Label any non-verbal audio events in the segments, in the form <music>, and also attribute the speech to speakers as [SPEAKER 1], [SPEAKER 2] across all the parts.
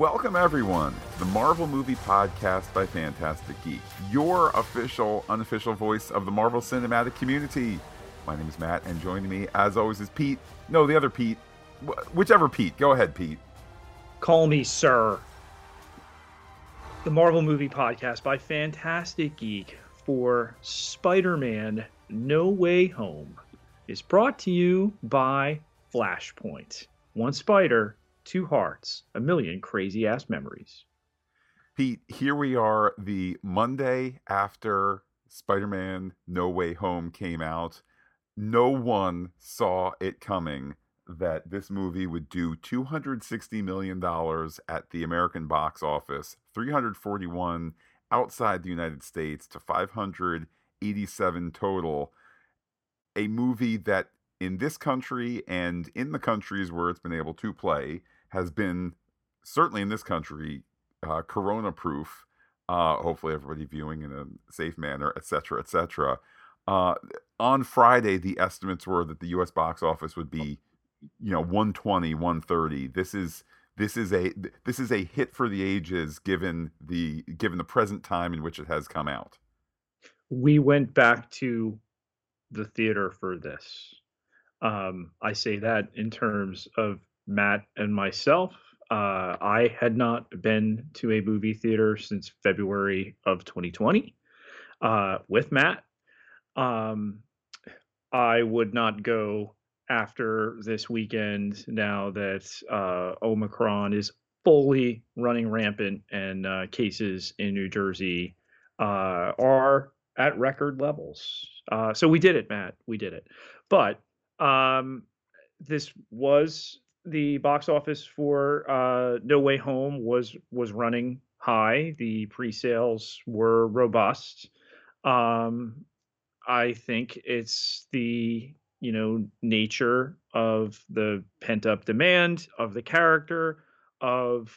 [SPEAKER 1] Welcome, everyone, to the Marvel Movie Podcast by Phantastic Geek, your official, unofficial voice of the Marvel Cinematic Community. My name is Matt, and joining me, as always, is Pete. No, the other Pete. Wh- Whichever Pete. Go ahead, Pete.
[SPEAKER 2] Call me sir. The Marvel Movie Podcast by Phantastic Geek for Spider Man No Way Home is brought to you by Flashpoint. One spider, two hearts, a million crazy ass memories.
[SPEAKER 1] Pete, here we are the Monday after Spider Man No Way Home came out. No one saw it coming that this movie would do $260 million at the American box office, 341 outside the United States to 587 total. A movie that in this country and in the countries where it's been able to play has been certainly in this country uh, corona proof uh, hopefully everybody viewing in a safe manner etc etc uh, on friday the estimates were that the us box office would be you know 120 130 this is this is a this is a hit for the ages given the given the present time in which it has come out.
[SPEAKER 2] We went back to the theater for this. Um, I say that in terms of Matt and myself. Uh, I had not been to a movie theater since February of 2020 uh, with Matt. Um, I would not go after this weekend now that uh, Omicron is fully running rampant and uh, cases in New Jersey uh, are at record levels. Uh, so we did it, Matt. We did it. But um, this was the box office for uh, No Way Home was was running high. The pre-sales were robust. Um, I think it's the you know nature of the pent up demand of the character of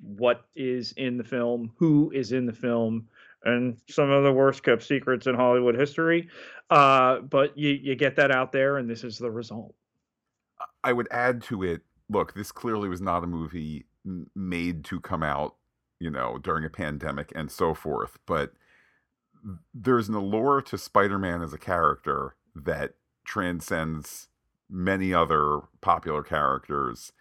[SPEAKER 2] what is in the film, who is in the film, and some of the worst kept secrets in Hollywood history. Uh, but you you get that out there, and this is the result.
[SPEAKER 1] I would add to it. Look, this clearly was not a movie made to come out, you know, during a pandemic and so forth. But there's an allure to Spider-Man as a character that transcends many other popular characters.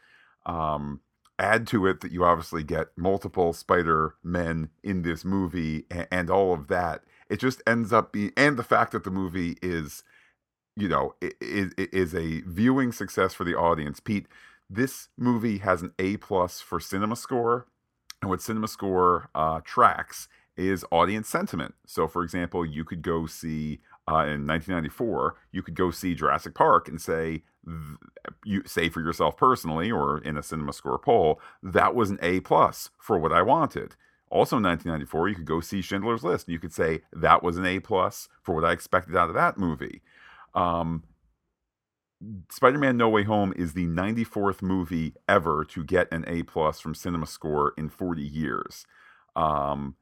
[SPEAKER 1] Um, add to it that you obviously get multiple Spider-Men in this movie and, and all of that. It just ends up being, and the fact that the movie is you know is is a viewing success for the audience. Pete this movie has an a plus for cinema score and what cinema score uh, tracks is audience sentiment. So for example you could go see uh, in 1994 you could go see jurassic park and say you say for yourself personally or in a cinema score poll that was an a plus for what i wanted. Also in 1994 you could go see schindler's list and you could say that was an a plus for what i expected out of that movie um, Spider-Man: No Way Home is the 94th movie ever to get an A plus from Cinema Score in 40 years. Um,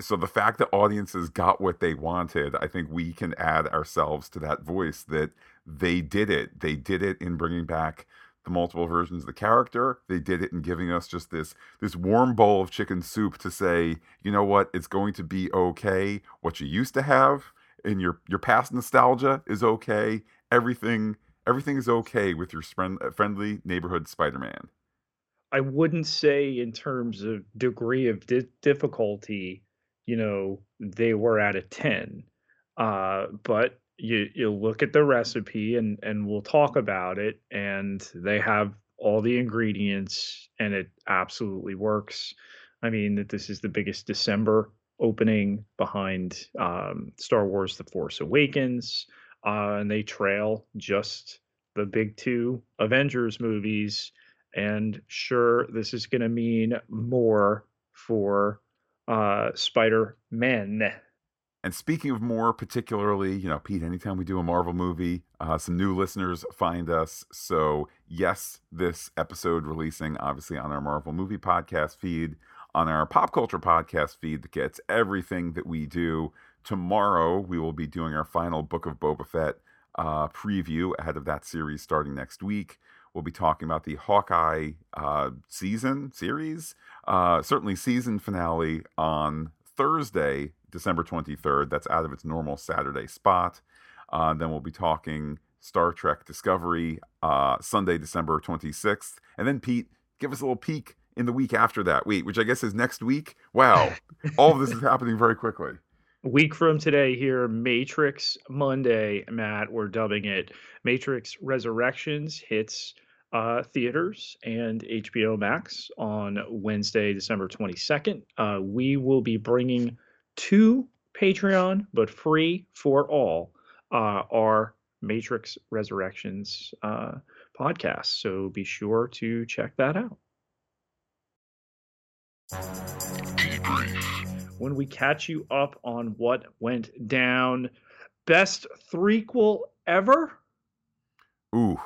[SPEAKER 1] so the fact that audiences got what they wanted, I think we can add ourselves to that voice that they did it. They did it in bringing back the multiple versions of the character. They did it in giving us just this this warm bowl of chicken soup to say, you know what, it's going to be okay. What you used to have and your your past nostalgia is okay. Everything everything is okay with your friend, friendly neighborhood Spider-Man.
[SPEAKER 2] I wouldn't say in terms of degree of di- difficulty, you know, they were at a 10. Uh, but you you look at the recipe and and we'll talk about it and they have all the ingredients and it absolutely works. I mean that this is the biggest December opening behind um, Star Wars: The Force Awakens, uh, and they trail just the big two Avengers movies. And sure, this is going to mean more for uh, Spider Man.
[SPEAKER 1] And speaking of more, particularly, you know, Pete, anytime we do a Marvel movie, uh, some new listeners find us. So, yes, this episode releasing obviously on our Marvel movie podcast feed on our pop culture podcast feed that gets everything that we do. Tomorrow, we will be doing our final Book of Boba Fett uh, preview ahead of that series starting next week. We'll be talking about the Hawkeye uh, season series, uh, certainly season finale on Thursday, December 23rd. That's out of its normal Saturday spot. Uh, then we'll be talking Star Trek Discovery uh, Sunday, December 26th. And then, Pete, give us a little peek in the week after that week, which I guess is next week. Wow. All of this is <laughs> happening very quickly.
[SPEAKER 2] Week from today, here, Matrix Monday, Matt, we're dubbing it Matrix Resurrections hits uh, theaters and HBO Max on Wednesday, December 22nd. Uh, we will be bringing to Patreon, but free for all, uh, our Matrix Resurrections uh, podcast. So be sure to check that out. When we catch you up on what went down, best threequel ever?
[SPEAKER 1] Ooh,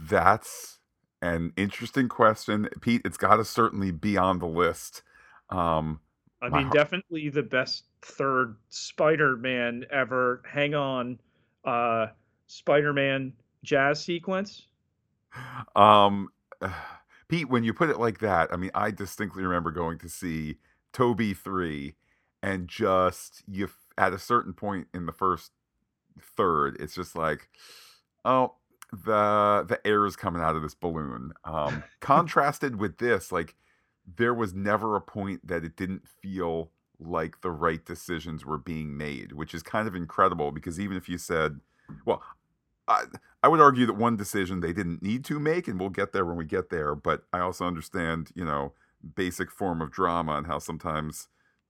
[SPEAKER 1] that's an interesting question, Pete. It's got to certainly be on the list. Um,
[SPEAKER 2] I mean, heart- definitely the best third Spider-Man ever. Hang on, uh, Spider-Man jazz sequence.
[SPEAKER 1] Um, Pete, when you put it like that, I mean, I distinctly remember going to see Tobey three, and just you at a certain point in the first third, it's just like, oh, the the air is coming out of this balloon. Um, <laughs> contrasted with this, like there was never a point that it didn't feel like the right decisions were being made, which is kind of incredible because even if you said, well, I, I would argue that one decision they didn't need to make, and we'll get there when we get there, but I also understand, you know, basic form of drama and how sometimes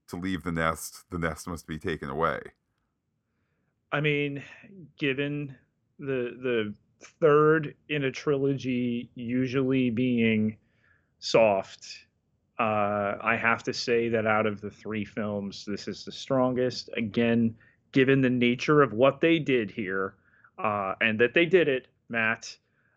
[SPEAKER 1] to leave the nest, the nest must be taken away.
[SPEAKER 2] I mean, given the the third in a trilogy usually being soft. Uh, I have to say that out of the three films, this is the strongest. Again, given the nature of what they did here, uh, and that they did it, Matt,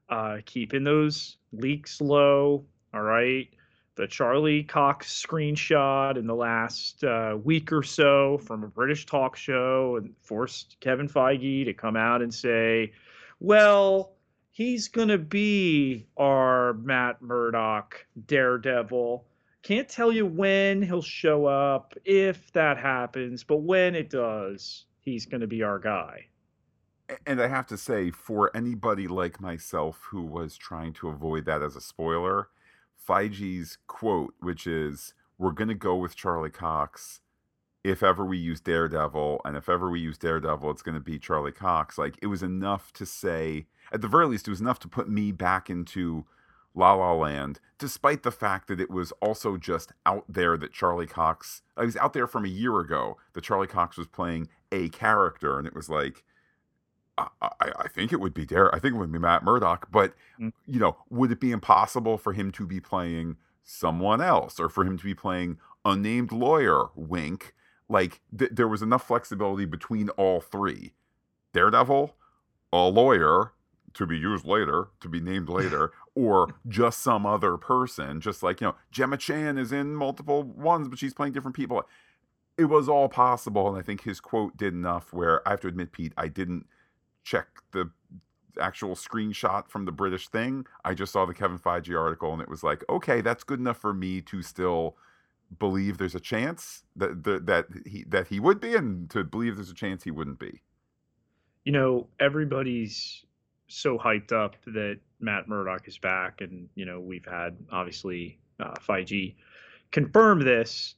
[SPEAKER 2] uh, keeping those leaks low. All right. The Charlie Cox screenshot in the last uh, week or so from a British talk show and forced Kevin Feige to come out and say, well, he's going to be our Matt Murdock Daredevil. Can't tell you when he'll show up, if that happens, but when it does, he's going to be our guy.
[SPEAKER 1] And I have to say, for anybody like myself who was trying to avoid that as a spoiler, Feige's quote, which is, We're going to go with Charlie Cox if ever we use Daredevil, and if ever we use Daredevil, it's going to be Charlie Cox. Like it was enough to say, at the very least, it was enough to put me back into La La Land, despite the fact that it was also just out there that Charlie Cox, I was out there from a year ago that Charlie Cox was playing a character, and it was like, I, I, think it would be Dare, I think it would be Matt Murdock, but mm. you know, would it be impossible for him to be playing someone else, or for him to be playing unnamed lawyer? Wink like th- there was enough flexibility between all three daredevil a lawyer to be used later to be named <laughs> later or just some other person just like you know gemma chan is in multiple ones but she's playing different people it was all possible and i think his quote did enough where i have to admit pete i didn't check the actual screenshot from the british thing i just saw the kevin feige article and it was like okay that's good enough for me to still believe there's a chance that that, he that he would be, and to believe there's a chance he wouldn't be.
[SPEAKER 2] You know, everybody's so hyped up that Matt Murdock is back, and you know we've had obviously uh, Feige confirm this,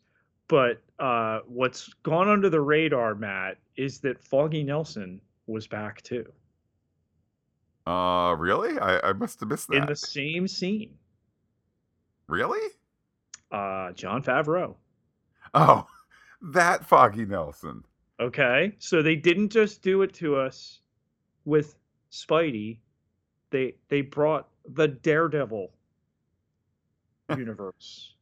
[SPEAKER 2] but uh, what's gone under the radar, Matt, is that Foggy Nelson was back too.
[SPEAKER 1] Uh, really? I, I must have missed that.
[SPEAKER 2] In the same scene.
[SPEAKER 1] Really?
[SPEAKER 2] uh, Jon Favreau.
[SPEAKER 1] Oh, <laughs> that Foggy Nelson.
[SPEAKER 2] Okay, so they didn't just do it to us with Spidey. They they brought the Daredevil <laughs> universe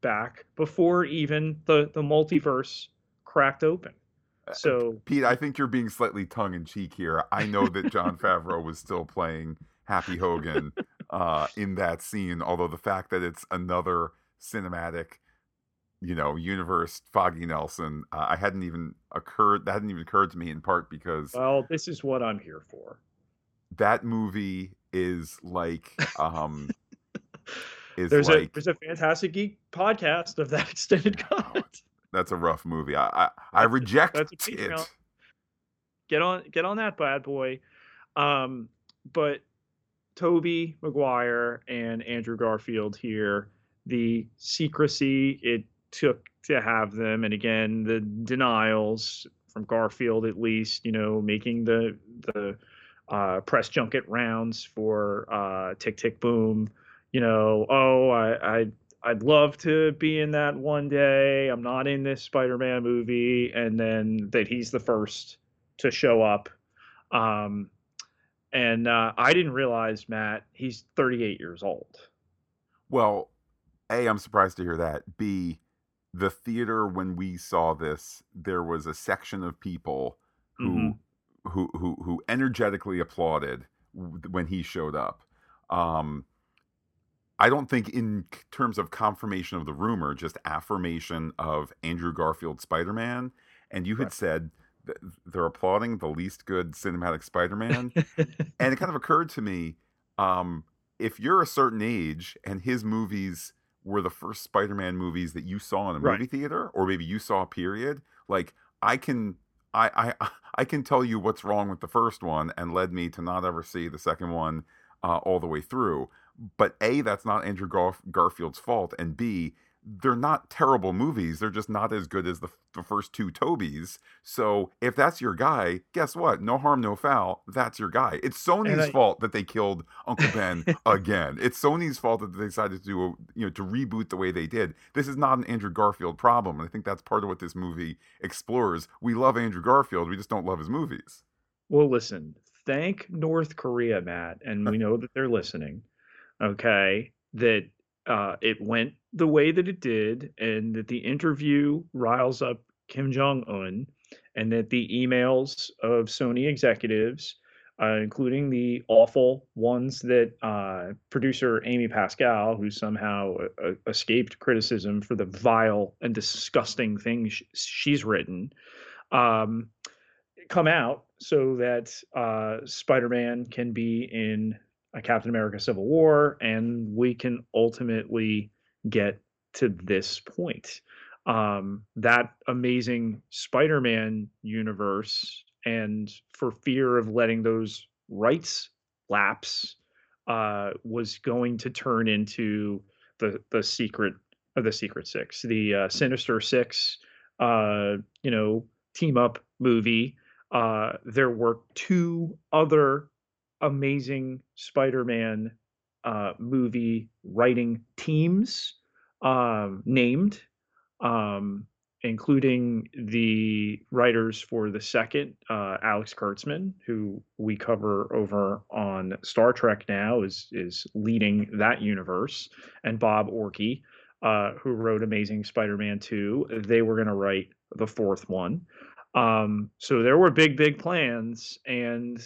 [SPEAKER 2] back before even the the multiverse cracked open. So
[SPEAKER 1] Pete, I think you're being slightly tongue in cheek here. I know that Jon Favreau was still playing Happy Hogan uh, in that scene, although the fact that it's another cinematic you know universe foggy nelson uh, i hadn't even occurred that hadn't even occurred to me in part because
[SPEAKER 2] well this is what i'm here for
[SPEAKER 1] that movie is like um <laughs> is
[SPEAKER 2] there's
[SPEAKER 1] like
[SPEAKER 2] a there's a Phantastic Geek podcast of that <laughs> extended cut.
[SPEAKER 1] That's a rough movie. I I, I reject
[SPEAKER 2] that's
[SPEAKER 1] it.
[SPEAKER 2] Get on get on that bad boy. Um, but Tobey Maguire and Andrew Garfield here, the secrecy it took to have them, and again the denials from Garfield at least, you know, making the the uh, press junket rounds for uh, Tick Tick Boom. You know, oh, I, I I'd love to be in that one day. I'm not in this Spider-Man movie, and then that he's the first to show up. Um, and uh, I didn't realize Matt, he's 38 years old.
[SPEAKER 1] Well, A, I'm surprised to hear that. B, the theater when we saw this, there was a section of people who
[SPEAKER 2] Mhm.
[SPEAKER 1] who who who energetically applauded when he showed up. Um I don't think in terms of confirmation of the rumor, just affirmation of Andrew Garfield Spider-Man. And you had
[SPEAKER 2] Right.
[SPEAKER 1] said th- they're applauding the least good cinematic Spider-Man <laughs> and it kind of occurred to me um, if you're a certain age and his movies were the first spider-man movies that you saw in a
[SPEAKER 2] Right.
[SPEAKER 1] movie theater or maybe you saw a period like i can I, I <laughs> i can tell you what's wrong with the first one and led me to not ever see the second one uh, all the way through but a that's not andrew Garf- garfield's fault and b they're not terrible movies they're just not as good as the, the first two Tobeys. so if that's your guy, guess what? No harm, no foul. That's your guy. It's Sony's
[SPEAKER 2] I-
[SPEAKER 1] fault that they killed Uncle Ben <laughs> again. It's Sony's fault that they decided to do, a, you know, to reboot the way they did. This is not an Andrew Garfield problem, and I think that's part of what this movie explores. We love Andrew Garfield, we just don't love his movies.
[SPEAKER 2] Well, listen, thank North Korea, Matt, and we <laughs> know that they're listening. Okay, that uh, it went the way that it did, and that the interview riles up Kim Jong Un, and that the emails of Sony executives, uh, including the awful ones that uh, producer Amy Pascal, who somehow uh, escaped criticism for the vile and disgusting things she's written. Um, come out so that uh, Spider-Man can be in a Captain America: Civil War, and we can ultimately get to this point. Um, that amazing Spider-Man universe, and for fear of letting those rights lapse, uh, was going to turn into the the secret of the Secret Six, the uh, Sinister Six. Uh, you know, team up movie. Uh, there were two other amazing Spider-Man uh, movie writing teams um, named, um, including the writers for the second, uh, Alex Kurtzman, who we cover over on Star Trek now, is is leading that universe, and Bob Orci, uh, who wrote Amazing Spider-Man 2. They were going to write the fourth one. Um, so there were big, big plans. And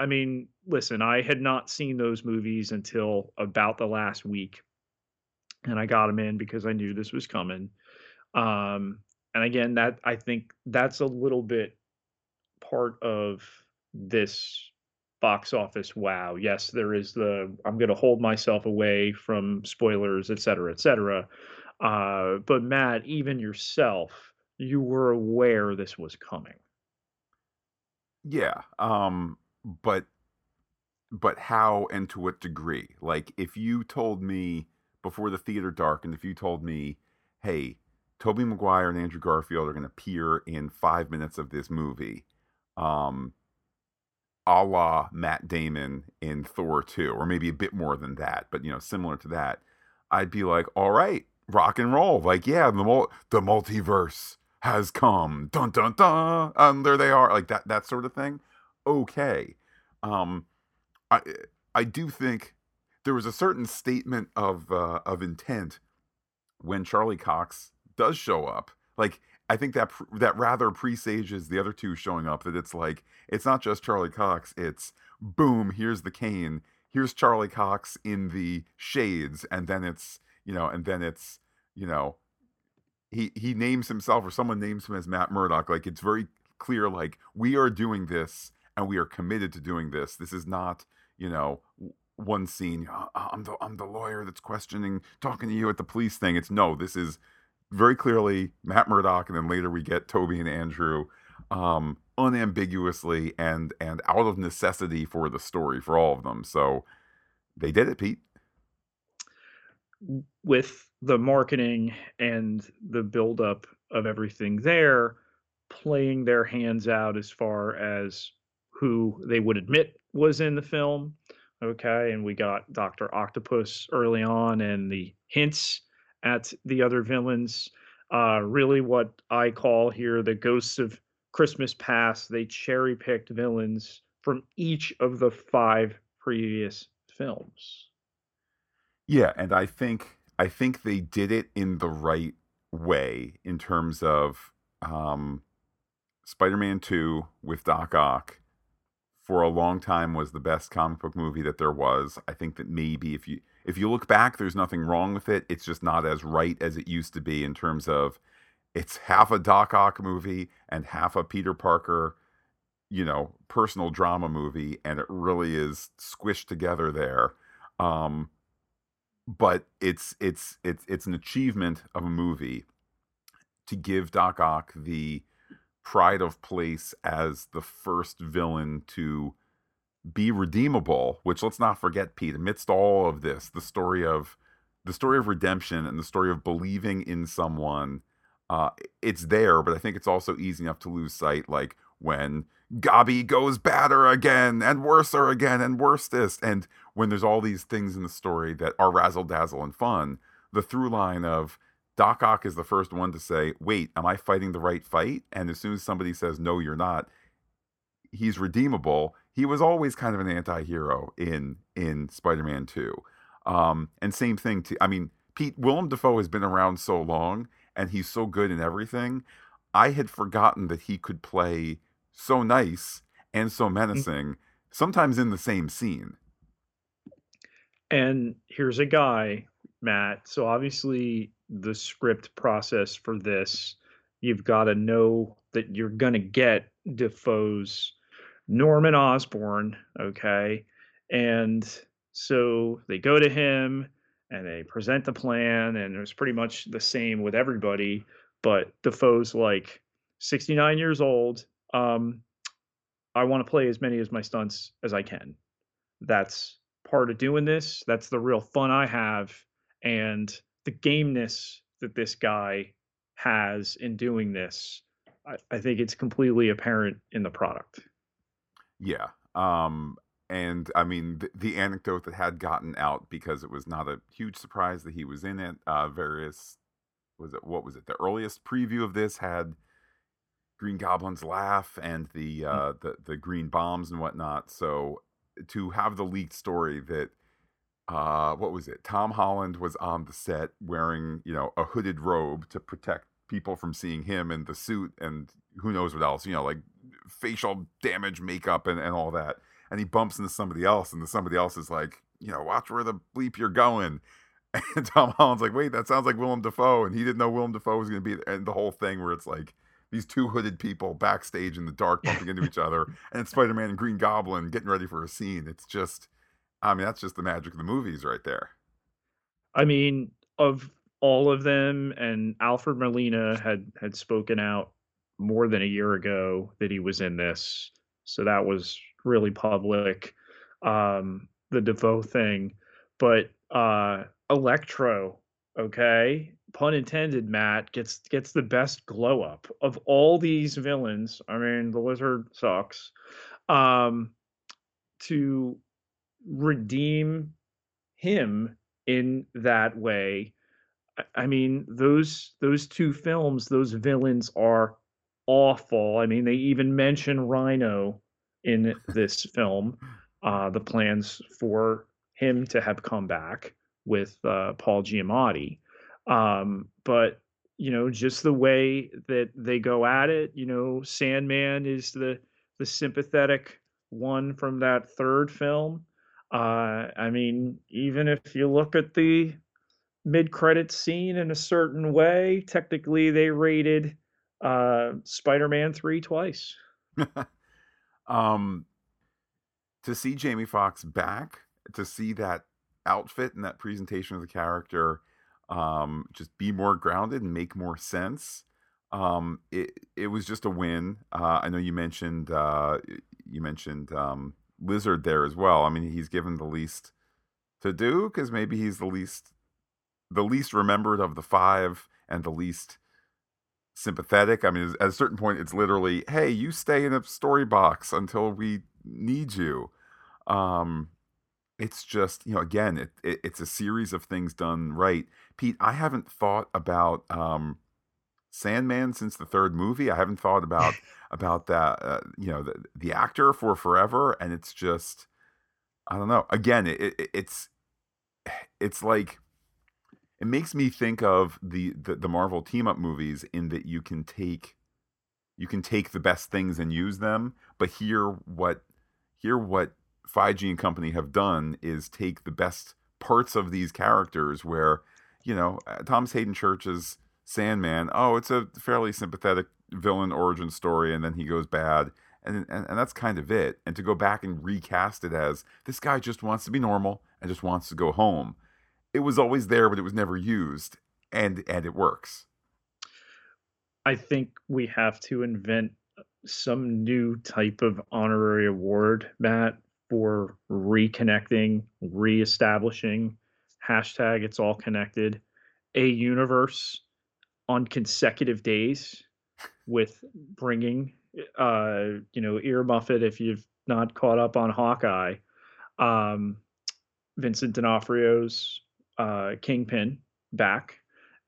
[SPEAKER 2] I mean, listen, I had not seen those movies until about the last week. And I got them in because I knew this was coming. Um, and again, that I think that's a little bit part of this box office wow. Yes, there is the I'm going to hold myself away from spoilers, et cetera, et cetera. Uh, but Matt, even yourself, you were aware this was coming.
[SPEAKER 1] Yeah. Um, but but how and to what degree? Like if you told me before the theater darkened, if you told me, hey, Tobey Maguire and Andrew Garfield are going to appear in five minutes of this movie, um, a la Matt Damon in Thor 2, or maybe a bit more than that, but you know, similar to that, I'd be like, all right, rock and roll. Like, yeah, the mul- the multiverse has come. Dun dun dun. And there they are. Like that that sort of thing. Okay. Um I I do think there was a certain statement of uh, of intent when Charlie Cox does show up. Like I think that that rather presages the other two showing up. That it's like it's not just Charlie Cox. It's boom. Here's the cane. Here's Charlie Cox in the shades, and then it's you know, and then it's you know, he he names himself or someone names him as Matt Murdock. Like it's very clear. Like we are doing this, and we are committed to doing this. This is not, you know, one scene. "Uh, I'm the I'm the lawyer that's questioning, talking to you at the police thing. It's no. This is very clearly Matt Murdock, and then later we get Tobey and Andrew, um, unambiguously and and out of necessity for the story for all of them. So they did it, Pete.
[SPEAKER 2] with the marketing and the buildup of everything there, playing their hands out as far as who they would admit was in the film. Okay, and we got Dr. Octopus early on and the hints at the other villains. Uh, really, what I call here the ghosts of Christmas past. They cherry picked villains from each of the five previous films.
[SPEAKER 1] Yeah, and I think I think they did it in the right way in terms of um, Spider-Man 2 with Doc Ock for a long time was the best comic book movie that there was. I think that maybe if you if you look back, there's nothing wrong with it. It's just not as right as it used to be in terms of it's half a Doc Ock movie and half a Peter Parker, you know, personal drama movie, and it really is squished together there. Um, but it's it's it's it's an achievement of a movie to give Doc Ock the pride of place as the first villain to be redeemable. Which let's not forget, Pete. Amidst all of this, the story of the story of redemption and the story of believing in someone, uh, it's there. But I think it's also easy enough to lose sight, like when Gabi goes badder again and worser again and worstest. And when there's all these things in the story that are razzle dazzle and fun, the through line of Doc Ock is the first one to say, Wait, am I fighting the right fight? And as soon as somebody says, No, you're not, he's redeemable. He was always kind of an anti hero in, in Spider Man 2. Um, and same thing to, I mean, Pete, Willem Dafoe has been around so long and he's so good in everything. I had forgotten that he could play so nice and so menacing, sometimes in the same scene.
[SPEAKER 2] And here's a guy, Matt. So obviously the script process for this, you've got to know that you're going to get Dafoe's Norman Osborn, okay? And so they go to him and they present the plan, and it was pretty much the same with everybody. But Dafoe's like 69 years old. Um, I want to play as many of my stunts as I can. That's part of doing this. That's the real fun I have. And the gameness that this guy has in doing this, I, I think it's completely apparent in the product.
[SPEAKER 1] Yeah. Um, and I mean, the, the anecdote that had gotten out because it was not a huge surprise that he was in it. Uh, various, was it, what was it? The earliest preview of this had Green Goblin's laugh and the, uh, the, the green bombs and whatnot. So to have the leaked story that, uh, what was it? Tom Holland was on the set wearing, you know, a hooded robe to protect people from seeing him in the suit and who knows what else, you know, like facial damage, makeup, and, and all that. And he bumps into somebody else, and the somebody else is like, you know, watch where the bleep you're going. <laughs> And Tom Holland's like, wait, that sounds like Willem Dafoe. And he didn't know Willem Dafoe was going to be there. And the whole thing where it's like these two hooded people backstage in the dark bumping into each other, <laughs> and Spider Man and Green Goblin getting ready for a scene. It's just, I mean, that's just the magic of the movies right there.
[SPEAKER 2] I mean, of all of them, and Alfred Molina had had spoken out more than a year ago that he was in this, so that was really public. Um, the Dafoe thing, but uh, Electro, okay, pun intended, Matt gets gets the best glow up of all these villains. I mean, the Lizard sucks. Um, to redeem him in that way I- mean, those those two films, those villains are awful. I mean, they even mention Rhino in this film. Uh, the plans for him to have come back with uh, Paul Giamatti, um, but you know, just the way that they go at it. You know, Sandman is the the sympathetic one from that third film. Uh, I mean, even if you look at the mid-credit scene in a certain way. Technically, they rated uh, Spider-Man three twice. <laughs>
[SPEAKER 1] Um, to see Jamie Foxx back, to see that outfit and that presentation of the character, um, just be more grounded and make more sense. Um, it it was just a win. Uh, I know you mentioned uh, you mentioned um, Lizard there as well. I mean, he's given the least to do because maybe he's the least the least remembered of the five and the least sympathetic. I mean, at a certain point, it's literally, "Hey, you stay in a story box until we need you." Um, it's just you know, again, it, it, it's a series of things done right. Pete, I haven't thought about um, Sandman since the third movie. I haven't thought about <laughs> about that, uh, you know, the, the actor for forever, and it's just, I don't know. Again, it, it, it's it's like it makes me think of the, the the Marvel team up movies in that you can take you can take the best things and use them, but here what here what Feige and company have done is take the best parts of these characters where you know uh, Thomas Haden Church's Sandman, oh, it's a fairly sympathetic villain origin story, and then he goes bad. And, and, and that's kind of it. And to go back and recast it as this guy just wants to be normal and just wants to go home it was always there, but it was never used, and and it works.
[SPEAKER 2] I think we have to invent some new type of honorary award, Matt, for reconnecting, reestablishing hashtag it's all connected a universe on consecutive days with bringing uh you know ear muffet if you've not caught up on hawkeye um vincent d'onofrio's uh, Kingpin back,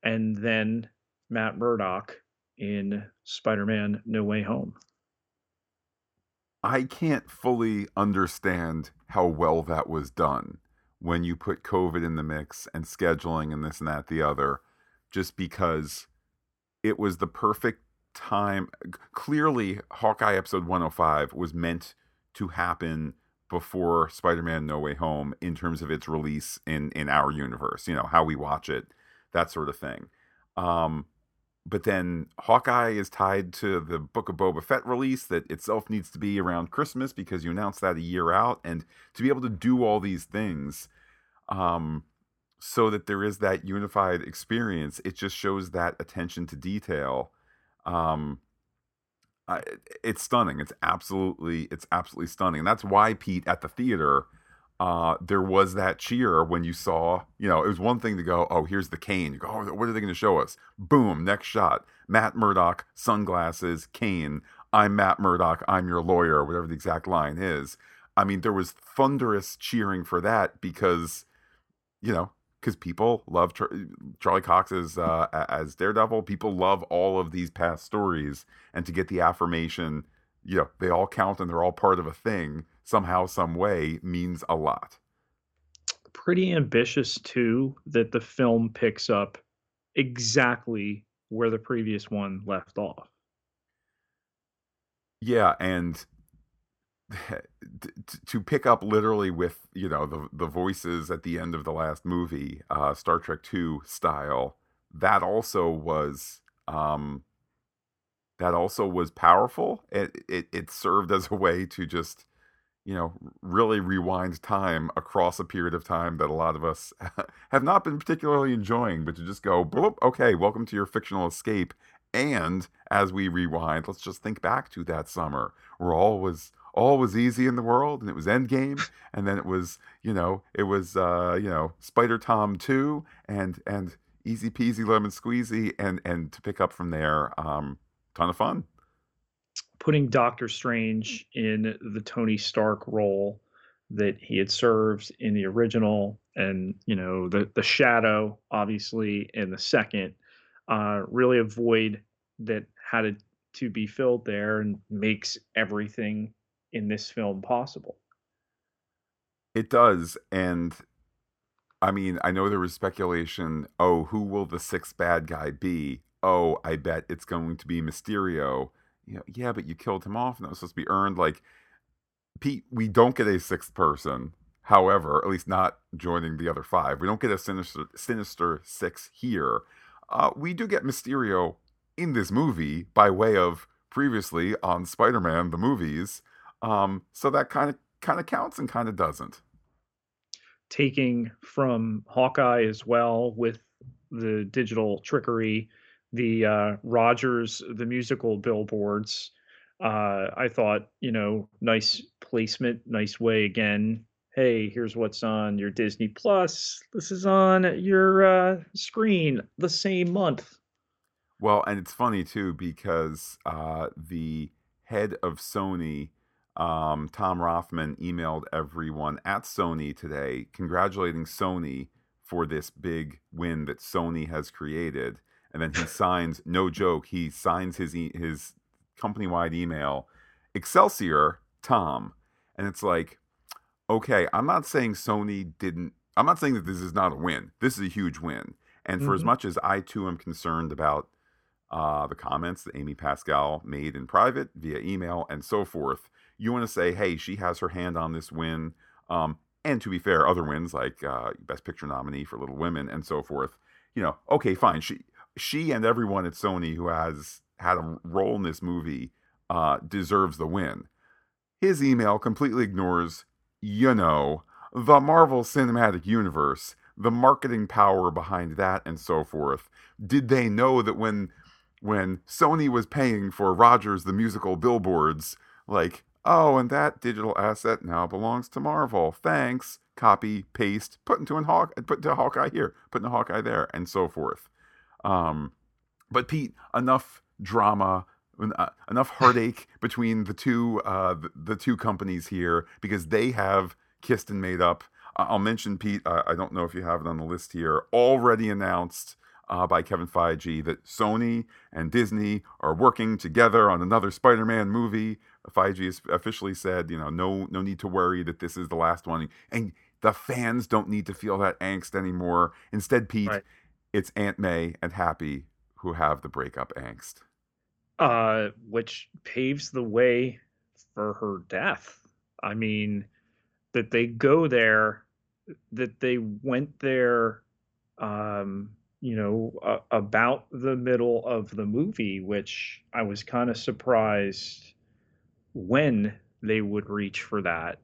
[SPEAKER 2] and then Matt Murdock in Spider-Man: No Way Home.
[SPEAKER 1] I can't fully understand how well that was done when you put COVID in the mix and scheduling and this and that the other, just because it was the perfect time. Clearly, Hawkeye episode 105 was meant to happen before Spider-Man No Way Home in terms of its release in in our universe, you know, how we watch it, that sort of thing. Um but then Hawkeye is tied to the Book of Boba Fett release that itself needs to be around Christmas because you announced that a year out and to be able to do all these things um so that there is that unified experience, it just shows that attention to detail um it's stunning. It's absolutely, it's absolutely stunning, and that's why Pete at the theater, uh, there was that cheer when you saw, you know, it was one thing to go, oh, here's the cane. You go, oh, what are they going to show us? Boom, next shot, Matt Murdock, sunglasses, cane. I'm Matt Murdock. I'm your lawyer. Whatever the exact line is. I mean, there was thunderous cheering for that because, you know, because people love Char- Charlie Cox as uh, as Daredevil. People love all of these past stories, and to get the affirmation, you know, they all count and they're all part of a thing somehow, some way means a lot.
[SPEAKER 2] Pretty ambitious too that the film picks up exactly where the previous one left off.
[SPEAKER 1] Yeah, and <laughs> to pick up literally with you know the the voices at the end of the last movie, uh, Star Trek Two style, that also was um, that also was powerful. It, it it served as a way to just you know really rewind time across a period of time that a lot of us <laughs> have not been particularly enjoying, but to just go, okay, welcome to your fictional escape. And as we rewind, let's just think back to that summer where all was all was easy in the world and it was Endgame and then it was you know it was uh you know Spider Tom 2 and and easy peasy lemon squeezy and and to pick up from there um ton of fun.
[SPEAKER 2] Putting Doctor Strange in the Tony Stark role that he had served in the original and you know the the shadow obviously in the second uh really a void that had to, to be filled there and makes everything in this film possible.
[SPEAKER 1] It does, and I mean, I know there was speculation. Oh, who will the sixth bad guy be? Oh, I bet it's going to be Mysterio. You know, yeah, but you killed him off, and that was supposed to be earned. Like Pete, we don't get a sixth person. However, at least not joining the other five. We don't get a sinister, sinister six here. Uh, we do get Mysterio in this movie by way of previously on Spider-Man the movies Um, so that kind of kind of counts and kind of doesn't.
[SPEAKER 2] Taking from Hawkeye as well with the digital trickery, the uh, Rogers, the musical billboards. Uh, I thought, you know, nice placement, nice way again. Hey, here's what's on your Disney Plus. This is on your uh, screen the same month.
[SPEAKER 1] Well, and it's funny too because uh, the head of Sony, um, Tom Rothman, emailed everyone at Sony today congratulating Sony for this big win that Sony has created. And then he signs, no joke, he signs his e- his company wide email, Excelsior Tom, and it's like, okay, I'm not saying Sony didn't. I'm not saying that this is not a win. This is a huge win. And for mm-hmm. as much as I too am concerned about uh, the comments that Amy Pascal made in private via email and so forth, you want to say, hey, she has her hand on this win. Um, and to be fair, other wins like uh, Best Picture nominee for Little Women and so forth. You know, okay, fine. She she and everyone at Sony who has had a role in this movie uh, deserves the win. His email completely ignores, you know, the Marvel Cinematic Universe, the marketing power behind that, and so forth. Did they know that when when Sony was paying for Rogers the musical billboards, like Oh, and that digital asset now belongs to Marvel. Thanks. Copy, paste, put into a Hawk, put into Hawkeye here, put into Hawkeye there, and so forth. Um, but Pete, enough drama, uh, enough heartache <laughs> between the two uh, the, two companies here because they have kissed and made up. I'll mention Pete. I don't know if you have it on the list here. Already announced uh, by Kevin Feige that Sony and Disney are working together on another Spider-Man movie. Feige has officially said, you know, no, no need to worry that this is the last one, and the fans don't need to feel that angst anymore. Instead, Pete, right. it's Aunt May and Happy who have the breakup angst,
[SPEAKER 2] uh, which paves the way for her death. I mean, that they go there, that they went there. Um, you know, uh, about the middle of the movie, which I was kind of surprised when they would reach for that.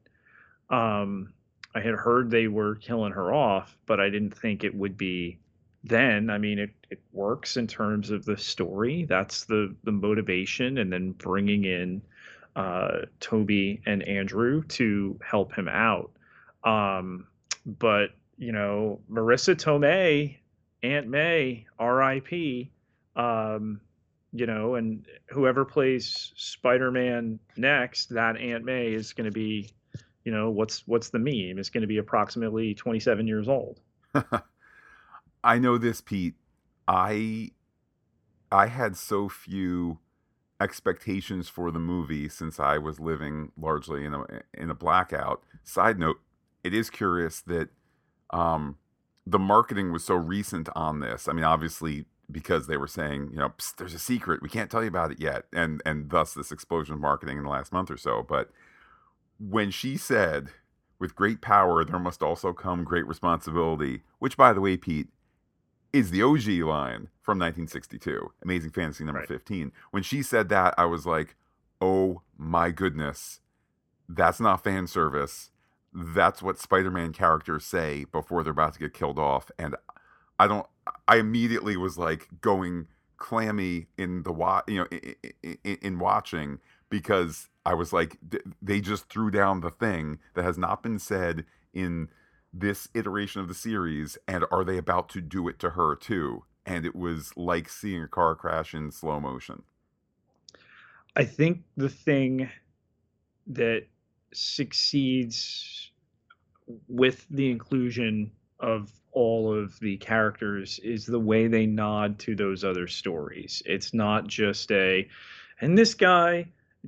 [SPEAKER 2] Um, I had heard they were killing her off, but I didn't think it would be then. I mean, it, it works in terms of the story. That's the the motivation, and then bringing in uh, Tobey and Andrew to help him out. Um, but you know, Marisa Tomei Aunt May, R.I.P. Um, you know, and whoever plays Spider-Man next, that Aunt May is going to be, you know, what's what's the meme? It's going to be approximately 27 years old. <laughs>
[SPEAKER 1] I know this, Pete. I I had so few expectations for the movie since I was living largely in a in a blackout. Side note: It is curious that um, the marketing was so recent on this. I mean, obviously because they were saying, you know, there's a secret, we can't tell you about it yet, and and thus this explosion of marketing in the last month or so. But when she said, "With great power, there must also come great responsibility," which, by the way, Pete, is the OG line from 1962, Amazing Fantasy number right. 15. When she said that, I was like, "Oh my goodness, that's not fan service." That's what Spider-Man characters say before they're about to get killed off, and I don't. I immediately was like going clammy in the wa- you know in, in, in watching because I was like they just threw down the thing that has not been said in this iteration of the series, and are they about to do it to her too? And it was like seeing a car crash in slow motion.
[SPEAKER 2] I think the thing that succeeds with the inclusion of all of the characters is the way they nod to those other stories. It's not just a, and this guy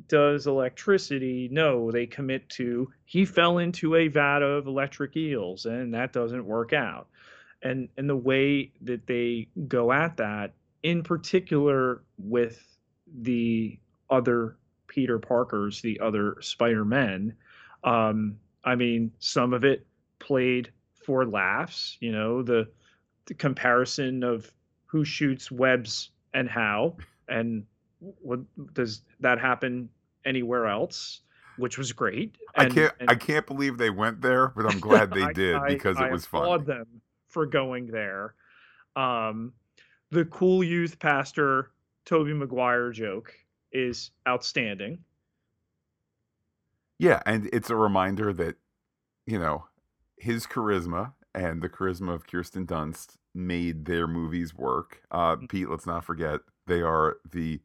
[SPEAKER 2] does electricity. No, they commit to he fell into a vat of electric eels and that doesn't work out. And and the way that they go at that, in particular with the other Peter Parkers, the other Spider Men. Um, I mean, some of it played for laughs. You know, the, the comparison of who shoots webs and how, and what does that happen anywhere else? which was great.
[SPEAKER 1] And, I can't and, I can't believe they went there, but I'm glad they <laughs> I, did because I, it was fun. I applaud
[SPEAKER 2] them for going there. Um, the cool youth pastor Tobey Maguire joke is outstanding.
[SPEAKER 1] Yeah, and it's a reminder that you know his charisma and the charisma of Kirsten Dunst made their movies work. Uh, mm-hmm. Pete, let's not forget they are the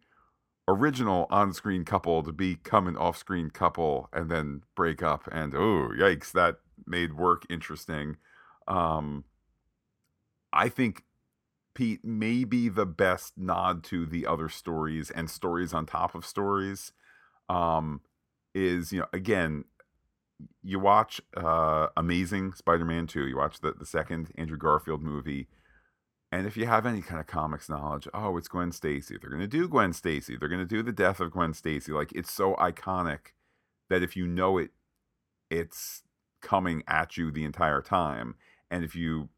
[SPEAKER 1] original on-screen couple to become an off-screen couple and then break up and oh yikes that made work interesting um i think pete may be the best nod to the other stories and stories on top of stories um is you know again you watch uh amazing spider-man 2 you watch the, the second andrew garfield movie and if you have any kind of comics knowledge, oh, it's Gwen Stacy. They're going to do Gwen Stacy. They're going to do the death of Gwen Stacy. Like it's so iconic that if you know it, it's coming at you the entire time. And if you,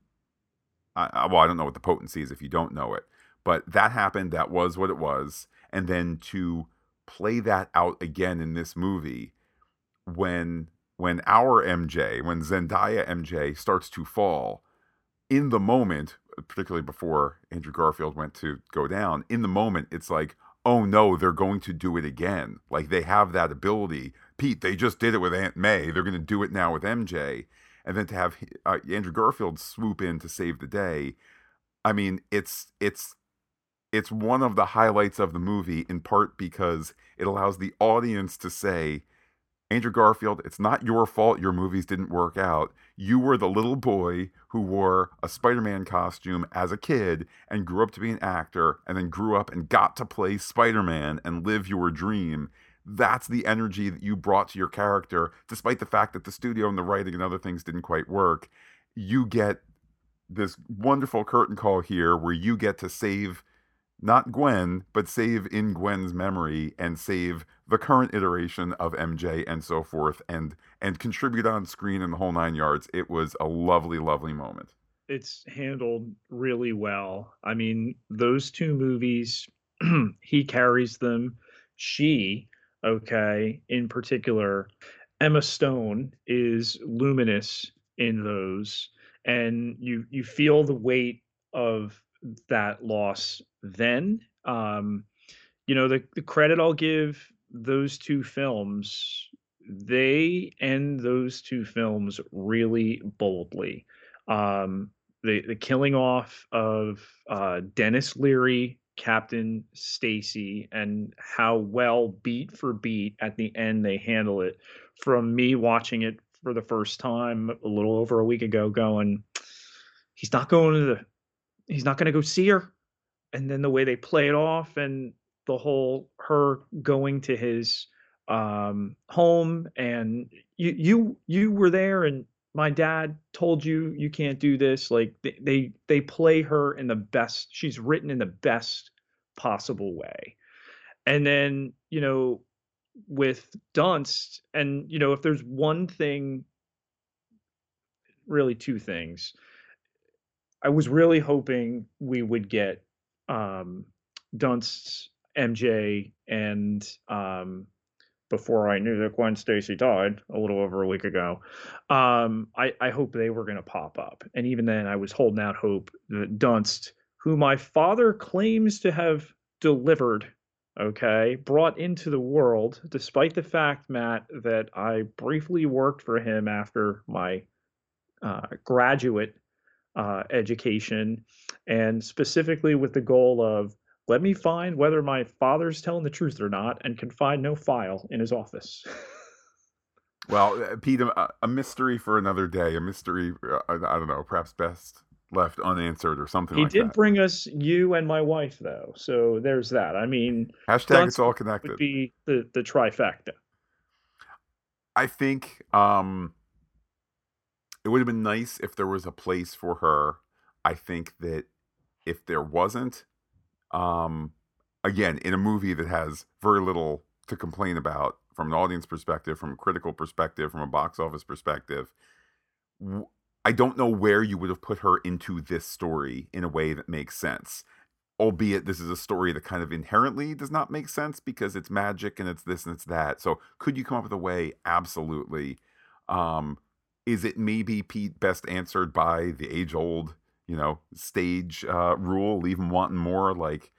[SPEAKER 1] I, well, I don't know what the potency is if you don't know it, but that happened. That was what it was. And then to play that out again in this movie, when when our MJ, when Zendaya MJ starts to fall in the moment particularly before Andrew Garfield went to go down, in the moment, it's like, oh no, they're going to do it again. Like they have that ability. Pete, they just did it with Aunt May. They're going to do it now with MJ. And then to have uh, Andrew Garfield swoop in to save the day. I mean, it's it's it's one of the highlights of the movie in part because it allows the audience to say, Andrew Garfield, it's not your fault your movies didn't work out. You were the little boy who wore a Spider Man costume as a kid and grew up to be an actor and then grew up and got to play Spider Man and live your dream. That's the energy that you brought to your character, despite the fact that the studio and the writing and other things didn't quite work. You get this wonderful curtain call here where you get to save not Gwen, but save in Gwen's memory and save the current iteration of MJ and so forth and and contribute on screen in the whole nine yards. It was a lovely, lovely moment.
[SPEAKER 2] It's handled really well. I mean, those two movies, <clears throat> he carries them. She, okay, in particular, Emma Stone is luminous in those, and you you feel the weight of that loss then. Um, you know, the, the credit I'll give those two films, they end those two films really boldly. Um, the the killing off of uh, Denis Leary, Captain Stacy, and how well beat for beat at the end they handle it. From me watching it for the first time a little over a week ago, going, he's not going to the, he's not going to go see her and then the way they play it off and the whole her going to his um, home and you you you were there and my dad told you you can't do this like they, they play her in the best she's written in the best possible way. And then you know with dunst and you know if there's one thing really two things i was really hoping we would get um, Dunst's MJ and um, before I knew that Gwen Stacy died a little over a week ago, um, I, I hope they were going to pop up. And even then, I was holding out hope that Dunst, who my father claims to have delivered, okay, brought into the world, despite the fact, Matt, that I briefly worked for him after my uh, graduate uh, education, and specifically with the goal of let me find whether my father's telling the truth or not, and can find no file in his office. <laughs>
[SPEAKER 1] well, uh, Pete, a, a, mystery for another day. A mystery, uh, I don't know, perhaps best left unanswered or something
[SPEAKER 2] he
[SPEAKER 1] like
[SPEAKER 2] did bring us you and my wife though so there's that i mean
[SPEAKER 1] hashtag it's all connected
[SPEAKER 2] would be the the trifecta
[SPEAKER 1] i think um it would have been nice if there was a place for her. I think that if there wasn't, um, again, in a movie that has very little to complain about from an audience perspective, from a critical perspective, from a box office perspective, I don't know where you would have put her into this story in a way that makes sense. albeit this is a story that kind of inherently does not make sense because it's magic and it's this and it's that. So could you come up with a way? Absolutely. Um, is it maybe Pete best answered by the age old, you know, stage uh, rule, leave them wanting more? Like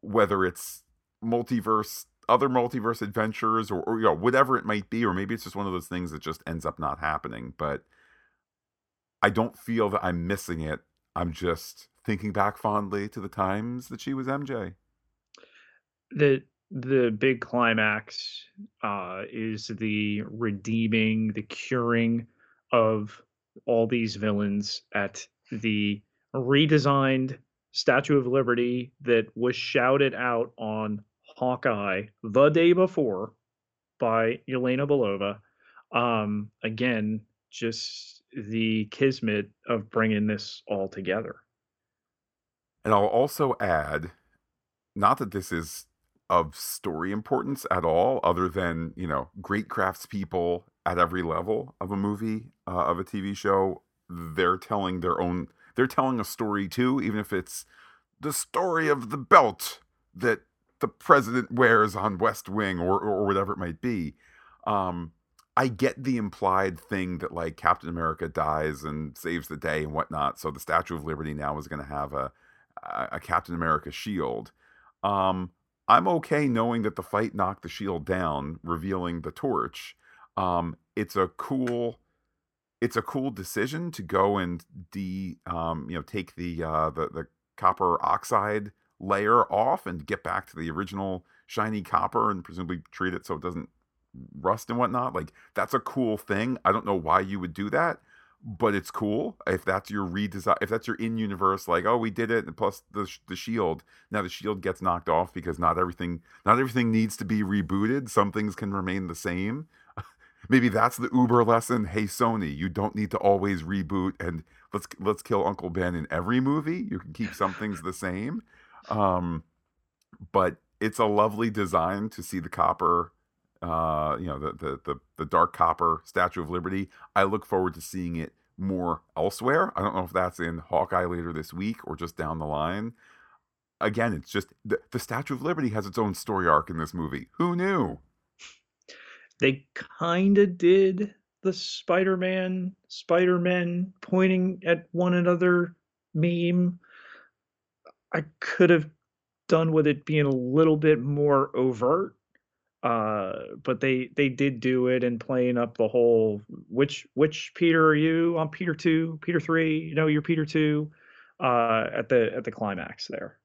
[SPEAKER 1] whether it's multiverse, other multiverse adventures, or, or you know whatever it might be, or maybe it's just one of those things that just ends up not happening. But I don't feel that I'm missing it. I'm just thinking back fondly to the times that she was MJ.
[SPEAKER 2] The the big climax uh, is the redeeming, the curing of all these villains at the redesigned Statue of Liberty that was shouted out on Hawkeye the day before by Yelena Belova. Um, again, just the kismet of bringing this all together.
[SPEAKER 1] And I'll also add, not that this is of story importance at all, other than, you know, great craftspeople at every level of a movie, uh, of a TV show. They're telling their own, they're telling a story too, even if it's the story of the belt that the president wears on West Wing or, or whatever it might be. Um, I get the implied thing that like Captain America dies and saves the day and whatnot. So the Statue of Liberty now is going to have a, a Captain America shield. Um, I'm okay knowing that the fight knocked the shield down, revealing the torch. Um, it's a cool, it's a cool decision to go and de, um, you know, take the uh, the the copper oxide layer off and get back to the original shiny copper and presumably treat it so it doesn't rust and whatnot. Like that's a cool thing. I don't know why you would do that, but it's cool if that's your redesign. If that's your in universe, like oh we did it, and plus the the shield. Now the shield gets knocked off because not everything not everything needs to be rebooted. Some things can remain the same. Maybe that's the Uber lesson. Hey Sony, you don't need to always reboot and let's let's kill Uncle Ben in every movie. You can keep some things the same. Um, but it's a lovely design to see the copper uh, you know, the, the, the the dark copper Statue of Liberty. I look forward to seeing it more elsewhere. I don't know if that's in Hawkeye later this week or just down the line. Again, it's just the, the Statue of Liberty has its own story arc in this movie. Who knew?
[SPEAKER 2] They kind of did the Spider-Man, Spider-Man pointing at one another meme. I could have done with it being a little bit more overt uh, but they they did do it and playing up the whole which which Peter are you? I'm Peter two, Peter three. You know, you're Peter two. Uh, at the at the climax there.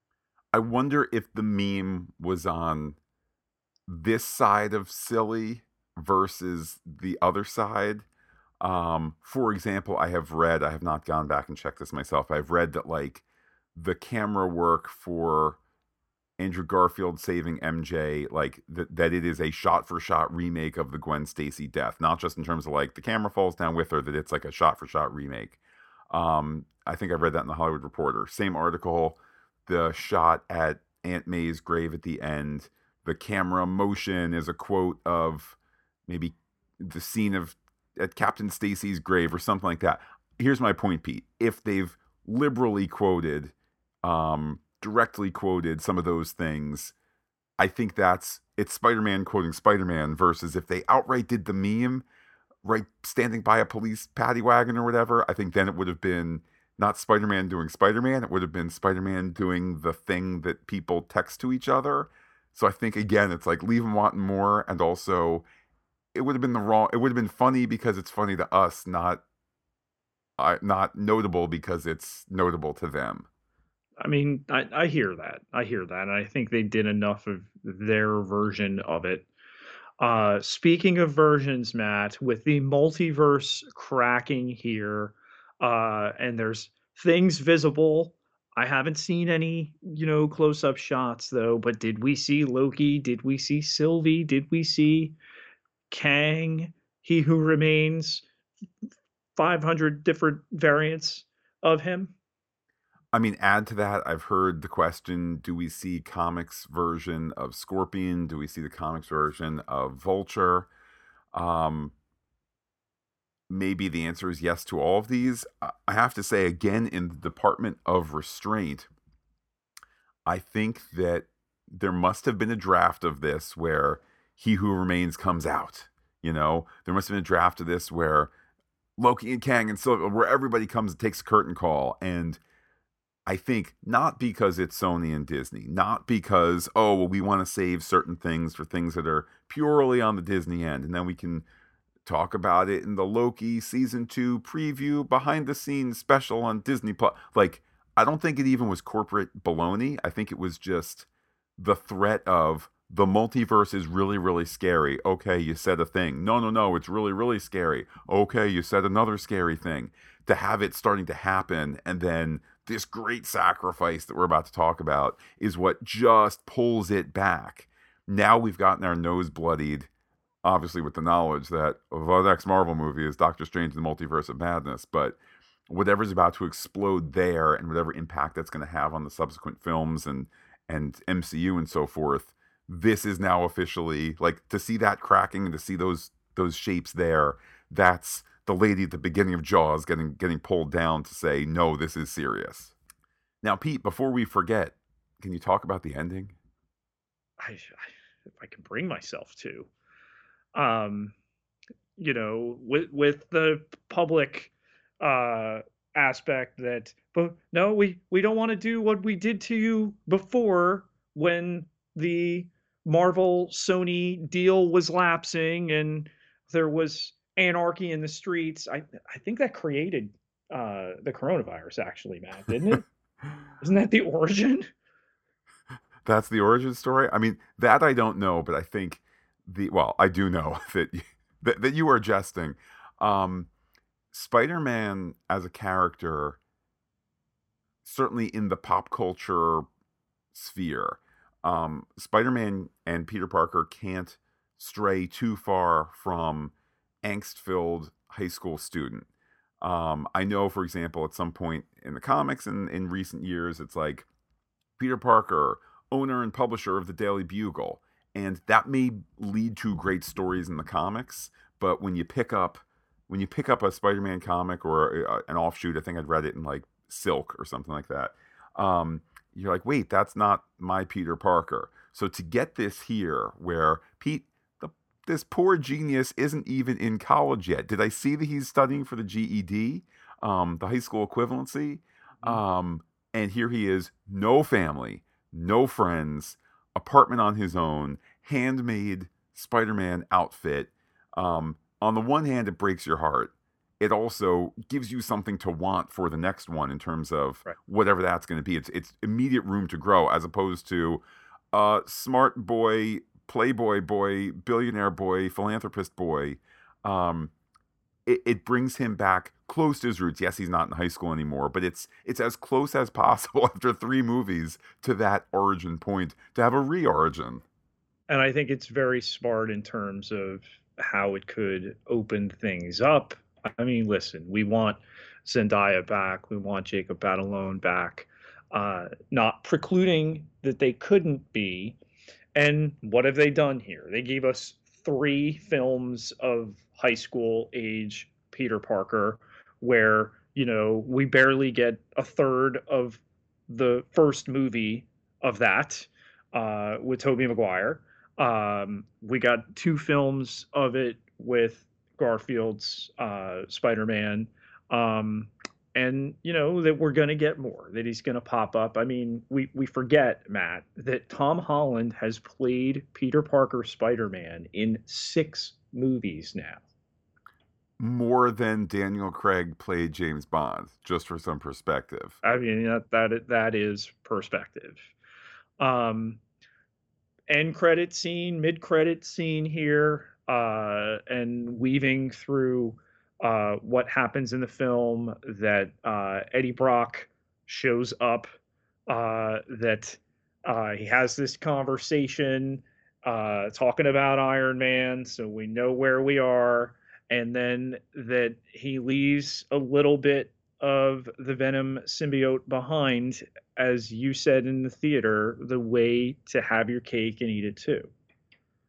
[SPEAKER 1] I wonder if the meme was on this side of silly versus the other side. Um, for example, I have read, I have not gone back and checked this myself. I've read that like the camera work for Andrew Garfield saving MJ, like th- that it is a shot for shot remake of the Gwen Stacy death, not just in terms of like the camera falls down with her, that it's like a shot for shot remake. Um, I think I read that in the Hollywood Reporter. Same article, the shot at Aunt May's grave at the end, the camera motion is a quote of maybe the scene of at Captain Stacy's grave or something like that. Here's my point, Pete. If they've liberally quoted um, directly quoted some of those things, I think that's it's Spider-Man quoting Spider-Man versus if they outright did the meme, right standing by a police paddy wagon or whatever, I think then it would have been not Spider-Man doing Spider-Man, it would have been Spider-Man doing the thing that people text to each other. So I think again, it's like leave them wanting more, and also it would have been the wrong. It would have been funny because it's funny to us, not not notable because it's notable to them.
[SPEAKER 2] I mean, I, I hear that. I hear that. And I think they did enough of their version of it. Uh, speaking of versions, Matt, with the multiverse cracking here, uh, and there's things visible. I haven't seen any, you know, close up shots though, but did we see Loki? Did we see Sylvie? Did we see Kang? He Who Remains? 500 different variants of him?
[SPEAKER 1] I mean, add to that, I've heard the question do we see comics version of Scorpion? Do we see the comics version of Vulture? Um, maybe the answer is yes to all of these. I have to say, again, in the department of restraint, I think that there must have been a draft of this where He Who Remains comes out. You know, there must have been a draft of this where Loki and Kang and Sylvie, where everybody comes and takes a curtain call. And I think not because it's Sony and Disney, not because, oh, well, we want to save certain things for things that are purely on the Disney end. And then we can talk about it in the Loki season two preview behind the scenes special on Disney Plus. Like, I don't think it even was corporate baloney. I think it was just the threat of the multiverse is really, really scary. Okay, you said a thing. No, no, no, it's really, really scary. Okay, you said another scary thing. To have it starting to happen and then this great sacrifice that we're about to talk about is what just pulls it back. Now we've gotten our nose bloodied, obviously with the knowledge that the next Marvel movie is Doctor Strange in the Multiverse of Madness, but whatever's about to explode there and whatever impact that's going to have on the subsequent films and and MCU and so forth, this is now officially like to see that cracking and to see those those shapes there. That's the lady at the beginning of Jaws getting getting pulled down to say, "No, this is serious." Now, Pete, before we forget, can you talk about the ending?
[SPEAKER 2] I, if I can bring myself to, um, you know, with with the public uh aspect that, but no, we we don't want to do what we did to you before when the Marvel Sony deal was lapsing and there was anarchy in the streets. I I think that created uh, the coronavirus, actually, Matt, didn't it? <laughs> Isn't that the origin?
[SPEAKER 1] That's the origin story. I mean, that I don't know, but I think the well, I do know <laughs> that that, that you are jesting. Um, Spider-Man as a character, certainly in the pop culture sphere, um, Spider-Man and Peter Parker can't stray too far from angst filled high school student. Um, I know, for example, at some point in the comics and in recent years, it's like Peter Parker, owner and publisher of the Daily Bugle. And that may lead to great stories in the comics, but when you pick up when you pick up a Spider-Man comic or a, an offshoot, I think I'd read it in like Silk or something like that. Um, you're like, wait, that's not my Peter Parker. So to get this here, where Pete this poor genius isn't even in college yet. Did I see that he's studying for the GED, um, the high school equivalency? Mm-hmm. Um, and here he is, no family, no friends, apartment on his own, handmade Spider Man outfit. Um, on the one hand, it breaks your heart. It also gives you something to want for the next one in terms of right. whatever that's going to be. It's it's immediate room to grow as opposed to uh, smart boy playboy boy, billionaire boy, philanthropist boy. Um, it, it, brings him back close to his roots. Yes, he's not in high school anymore, but it's it's as close as <laughs> possible after three movies to that origin point to have a re-origin.
[SPEAKER 2] And I think it's very smart in terms of how it could open things up. I mean, listen, we want Zendaya back, we want Jacob Batalon back, uh, not precluding that they couldn't be and what have they done here? They gave us three films of high school age Peter Parker, where, you know, we barely get a third of the first movie of that uh, with Tobey Maguire. Um, we got two films of it with Garfield's uh, Spider Man. Um, and you know that we're going to get more that he's going to pop up. I mean we we forget matt that tom holland has played peter parker spider-man in six movies now.
[SPEAKER 1] More than daniel craig played james bond just for some perspective.
[SPEAKER 2] I mean that that, that is perspective. Um end credit scene mid credit scene here uh and weaving through uh, what happens in the film that uh, Eddie Brock shows up, uh, that uh, he has this conversation uh, talking about Iron Man, so we know where we are, and then that he leaves a little bit of the Venom symbiote behind, as you said in the theater, the way to have your cake and eat it too.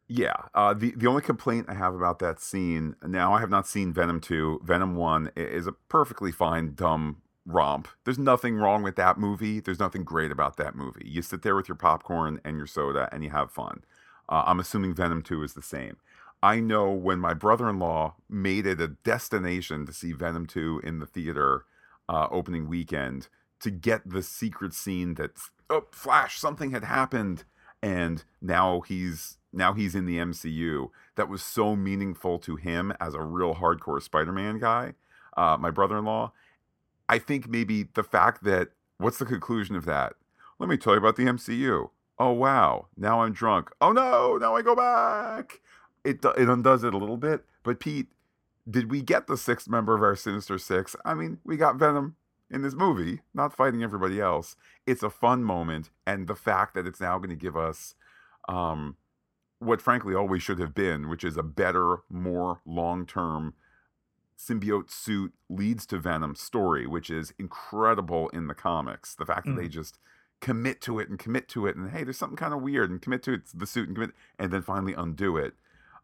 [SPEAKER 1] Yeah. Uh, the the only complaint I have about that scene now, I have not seen Venom two. Venom one is a perfectly fine dumb romp. There's nothing wrong with that movie. There's nothing great about that movie. You sit there with your popcorn and your soda and you have fun. Uh, I'm assuming Venom 2 is the same. I know when my brother in law made it a destination to see Venom 2 in the theater uh, opening weekend to get the secret scene that, oh, Flash, something had happened. And now he's now he's in the MCU. That was so meaningful to him as a real hardcore Spider-Man guy. Uh, my brother-in-law. I think maybe the fact that what's the conclusion of that? Let me tell you about the MCU. Oh wow, now I'm drunk. Oh no, now I go back. It it undoes it a little bit. But Pete, did we get the sixth member of our Sinister Six? I mean, we got Venom in this movie, not fighting everybody else. It's a fun moment, and the fact that it's now going to give us um, what frankly always should have been, which is a better, more long term symbiote suit leads to Venom story, which is incredible in the comics. The fact that they just commit to it and commit to it, and hey, there's something kind of weird, and commit to it, the suit, and commit, and then finally undo it.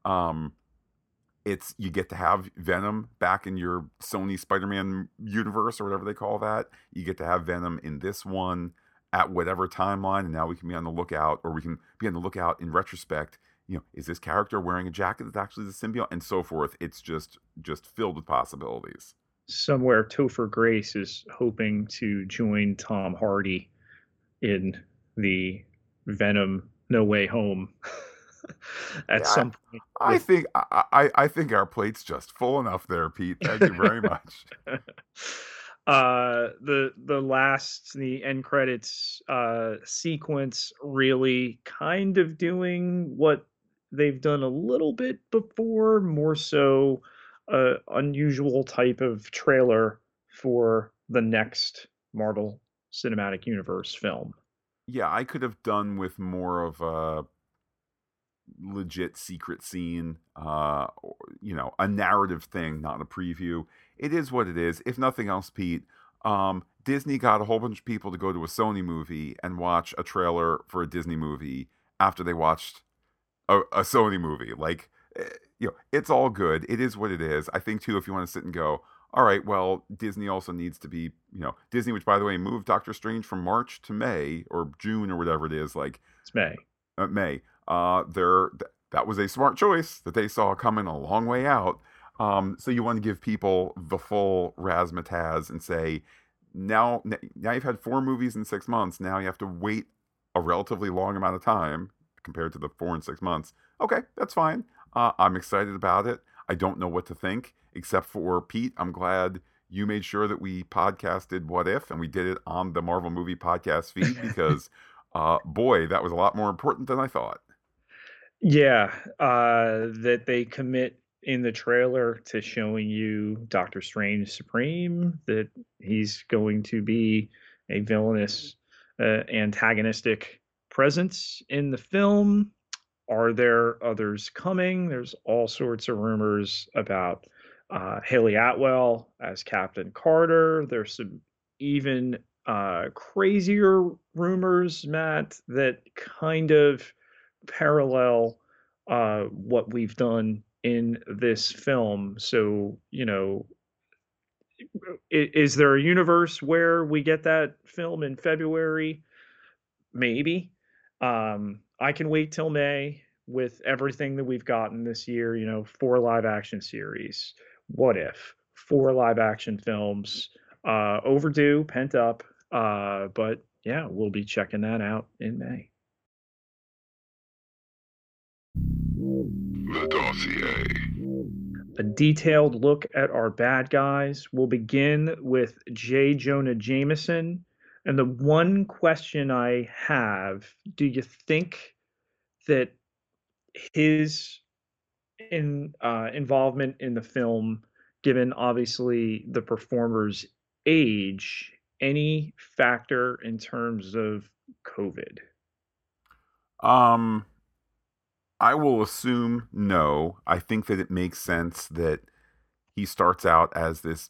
[SPEAKER 1] Um, it's you get to have Venom back in your Sony Spider-Man universe or whatever they call that. You get to have Venom in this one at whatever timeline, and now we can be on the lookout, or we can be on the lookout in retrospect. You know, is this character wearing a jacket that's actually the symbiote, and so forth? It's just just filled with possibilities.
[SPEAKER 2] Somewhere, Topher Grace is hoping to join Tom Hardy in the Venom No Way Home <laughs> at
[SPEAKER 1] Yeah,
[SPEAKER 2] some point.
[SPEAKER 1] I think I, I I think our plate's just full enough there, Pete. Thank you very <laughs> much. <laughs>
[SPEAKER 2] uh the the last the end credits uh sequence really kind of doing what they've done a little bit before more so uh unusual type of trailer for the next Marvel Cinematic Universe film.
[SPEAKER 1] Yeah, I could have done with more of a legit secret scene, uh, you know, a narrative thing, not a preview. It is what it is. If nothing else, Pete, um, Disney got a whole bunch of people to go to a Sony movie and watch a trailer for a Disney movie after they watched a, a Sony movie. Like, eh, you know, it's all good. It is what it is. I think too, if you want to sit and go, all right, well, Disney also needs to be, you know, Disney, which by the way moved Doctor Strange from March to May or June or whatever it is, like
[SPEAKER 2] It's May.
[SPEAKER 1] uh, May. Uh, there, th- that was a smart choice that they saw coming a long way out. Um, so you want to give people the full razzmatazz and say, now, now you've had four movies in six months. Now you have to wait a relatively long amount of time compared to the four and six months. Okay, that's fine. Uh, I'm excited about it. I don't know what to think, except for Pete. I'm glad you made sure that we podcasted What If, and we did it on the Marvel Movie Podcast feed <laughs> because, uh, boy, that was a lot more important than I thought.
[SPEAKER 2] Yeah, uh, that they commit in the trailer to showing you Doctor Strange Supreme, that he's going to be a villainous, uh, antagonistic presence in the film. Are there others coming? There's all sorts of rumors about uh, Hayley Atwell as Captain Carter. There's some even uh, crazier rumors, Matt, that kind of parallel uh, what we've done in this film. So, you know, i- is there a universe where we get that film in February? Maybe. Um, I can wait till May with everything that we've gotten this year, you know, four live action series. What if? Four live action films. Uh, overdue, pent up. Uh, but yeah, we'll be checking that out in May.
[SPEAKER 3] The dossier.
[SPEAKER 2] a detailed look at our bad guys. We'll begin with J. Jonah Jameson. And the one question I have do you think that his in, uh, involvement in the film, given obviously the performer's age, any factor in terms of COVID?
[SPEAKER 1] Um, I will assume no. I think that it makes sense that he starts out as this,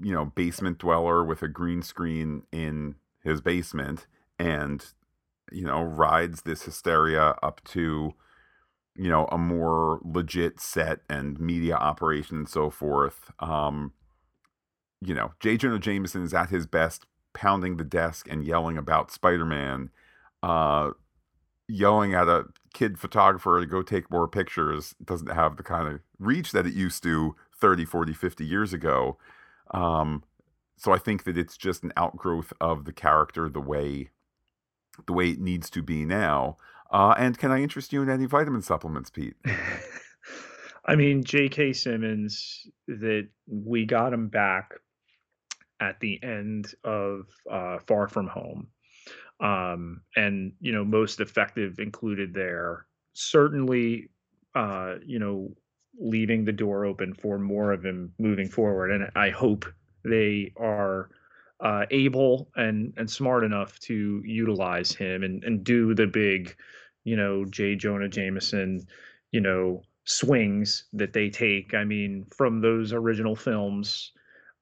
[SPEAKER 1] you know, basement dweller with a green screen in his basement and, you know, rides this hysteria up to, you know, a more legit set and media operation and so forth. Um, you know, J. Jonah Jameson is at his best, pounding the desk and yelling about Spider Man, uh, yelling at a kid photographer to go take more pictures doesn't have the kind of reach that it used to 30, 40, 50 years ago. Um, so I think that it's just an outgrowth of the character the way the way it needs to be now. Uh, and can I interest you in any vitamin supplements, Pete? <laughs>
[SPEAKER 2] I mean, J.K. Simmons, that we got him back at the end of uh, Far From Home. Um, and, you know, most effective included there. Certainly, uh, you know, leaving the door open for more of him moving forward. And I hope they are uh, able and and smart enough to utilize him and and do the big, you know, J. Jonah Jameson, you know, swings that they take. I mean, from those original films,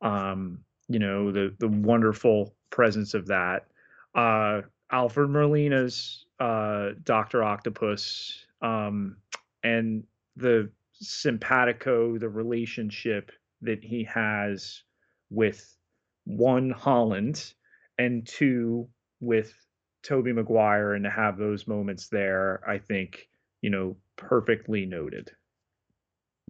[SPEAKER 2] um, you know, the the wonderful presence of that. Uh, Alfred Molina's uh, Doctor Octopus, um, and the simpatico, the relationship that he has with one Holland and two with Tobey Maguire and to have those moments there, I think, you know, perfectly noted.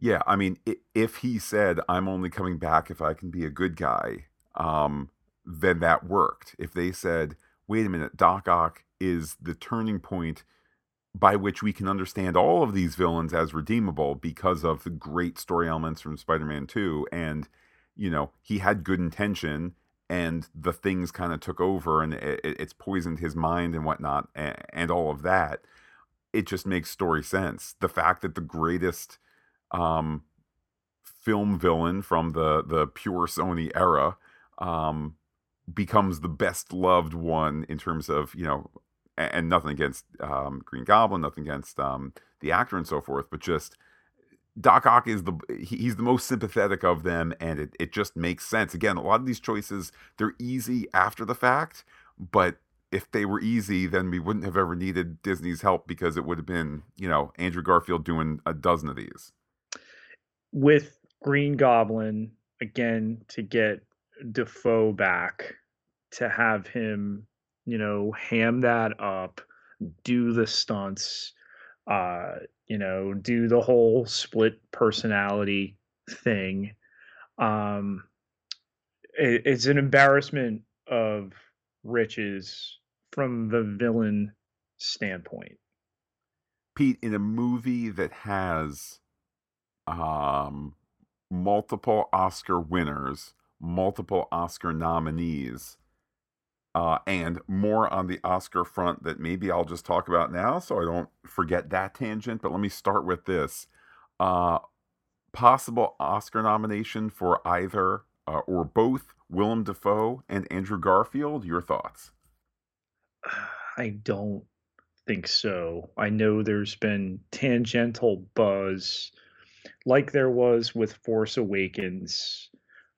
[SPEAKER 1] Yeah, I mean, if he said, "I'm only coming back if I can be a good guy," um, then that worked. If they said, "Wait a minute, Doc Ock is the turning point by which we can understand all of these villains as redeemable because of the great story elements from Spider-Man 2 and you know, he had good intention and the things kind of took over and it, it's poisoned his mind and whatnot and, and, all of that. It just makes story sense. The fact that the greatest um, film villain from the the pure Sony era um, becomes the best loved one in terms of you know, and, nothing against um, Green Goblin, nothing against um, the actor and so forth, but just Doc Ock is the he's the most sympathetic of them, and it, it just makes sense. Again, a lot of these choices they're easy after the fact, but if they were easy, then we wouldn't have ever needed Disney's help because it would have been you know Andrew Garfield doing a dozen of these.
[SPEAKER 2] With Green Goblin again to get Dafoe back to have him you know ham that up, do the stunts uh, you know, do the whole split personality thing. Um, it, it's an embarrassment of riches from the villain standpoint.
[SPEAKER 1] Pete, in a movie that has um, multiple Oscar winners, multiple Oscar nominees, uh, and more on the Oscar front that maybe I'll just talk about now so I don't forget that tangent. But let me start with this uh, possible Oscar nomination for either uh, or both Willem Dafoe and Andrew Garfield. Your thoughts?
[SPEAKER 2] I don't think so. I know there's been tangential buzz like there was with Force Awakens.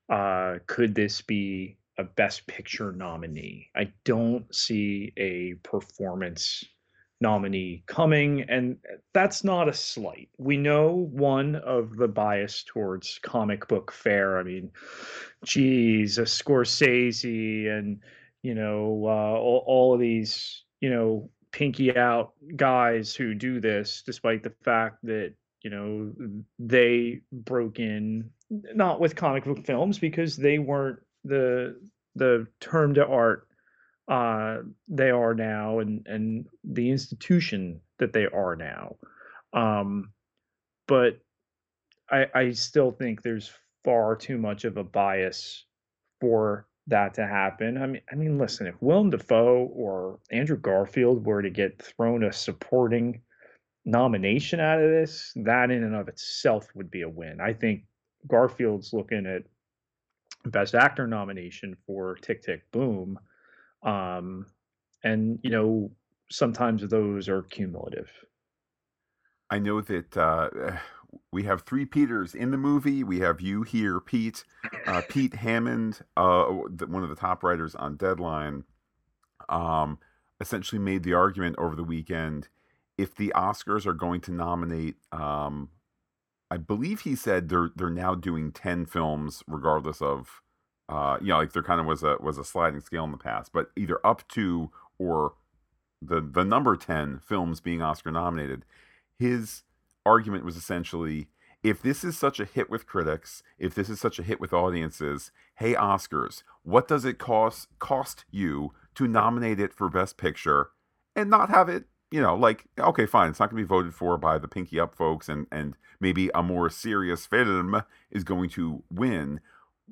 [SPEAKER 2] Uh, could this be a best picture nominee. I don't see a performance nominee coming and that's not a slight. We know one of the bias towards comic book fare. I mean, geez, a Scorsese and you know uh, all, all of these you know pinky out guys who do this despite the fact that you know they broke in not with comic book films because they weren't the the term to art uh, they are now and and the institution that they are now. Um, but I, I still think there's far too much of a bias for that to happen. I mean, I mean, listen, if Willem Dafoe or Andrew Garfield were to get thrown a supporting nomination out of this, that in and of itself would be a win. I think Garfield's looking at Best Actor nomination for Tick Tick Boom. Um, and, you know, sometimes those are cumulative.
[SPEAKER 1] I know that uh, we have three Peters in the movie. We have you here, Pete. Uh, Pete Hammond, uh, one of the top writers on Deadline, um, essentially made the argument over the weekend if the Oscars are going to nominate um, I believe he said they're they're now doing ten films regardless of Uh, you know, like there kind of was a was a sliding scale in the past, but either up to or the the number 10 films being Oscar nominated, his argument was essentially if this is such a hit with critics, if this is such a hit with audiences, hey Oscars, what does it cost cost you to nominate it for best picture and not have it, you know, like okay, fine, it's not going to be voted for by the pinky up folks and and maybe a more serious film is going to win.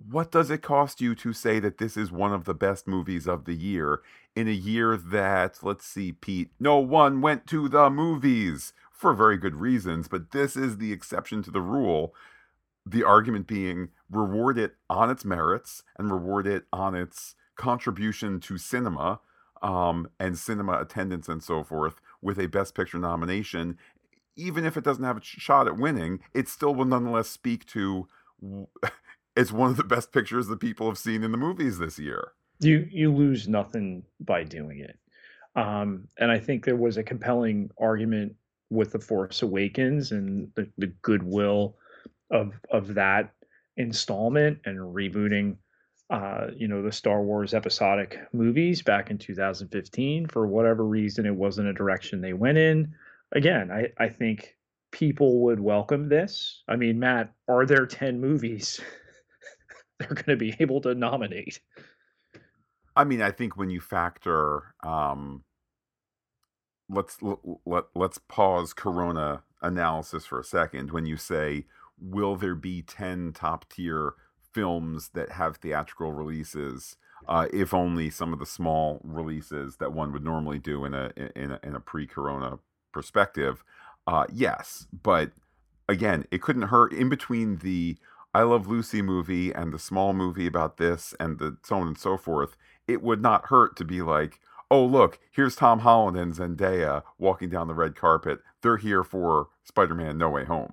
[SPEAKER 1] What does it cost you to say that this is one of the best movies of the year in a year that, let's see, Pete, no one went to the movies? for very good reasons, but this is the exception to the rule. The argument being reward it on its merits and reward it on its contribution to cinema um, and cinema attendance and so forth with a Best Picture nomination. Even if it doesn't have a shot at winning, it still will nonetheless speak to <laughs> it's one of the best pictures that people have seen in the movies this year.
[SPEAKER 2] You you lose nothing by doing it. Um, and I think there was a compelling argument with the Force Awakens and the, the goodwill of of that installment and rebooting uh, you know, the Star Wars episodic movies back in 2015. For whatever reason, it wasn't a direction they went in. Again, I, I think people would welcome this. I mean, Matt, are there 10 movies <laughs> they're going to be able to nominate?
[SPEAKER 1] I mean, I think when you factor um, let's let, let's pause corona analysis for a second when you say will there be 10 top tier films that have theatrical releases uh, if only some of the small releases that one would normally do in a in a, in a pre-corona perspective uh, yes but again it couldn't hurt in between the i love lucy movie and the small movie about this and the so on and so forth it would not hurt to be like oh look, here's Tom Holland and Zendaya walking down the red carpet. They're here for Spider-Man: No Way Home.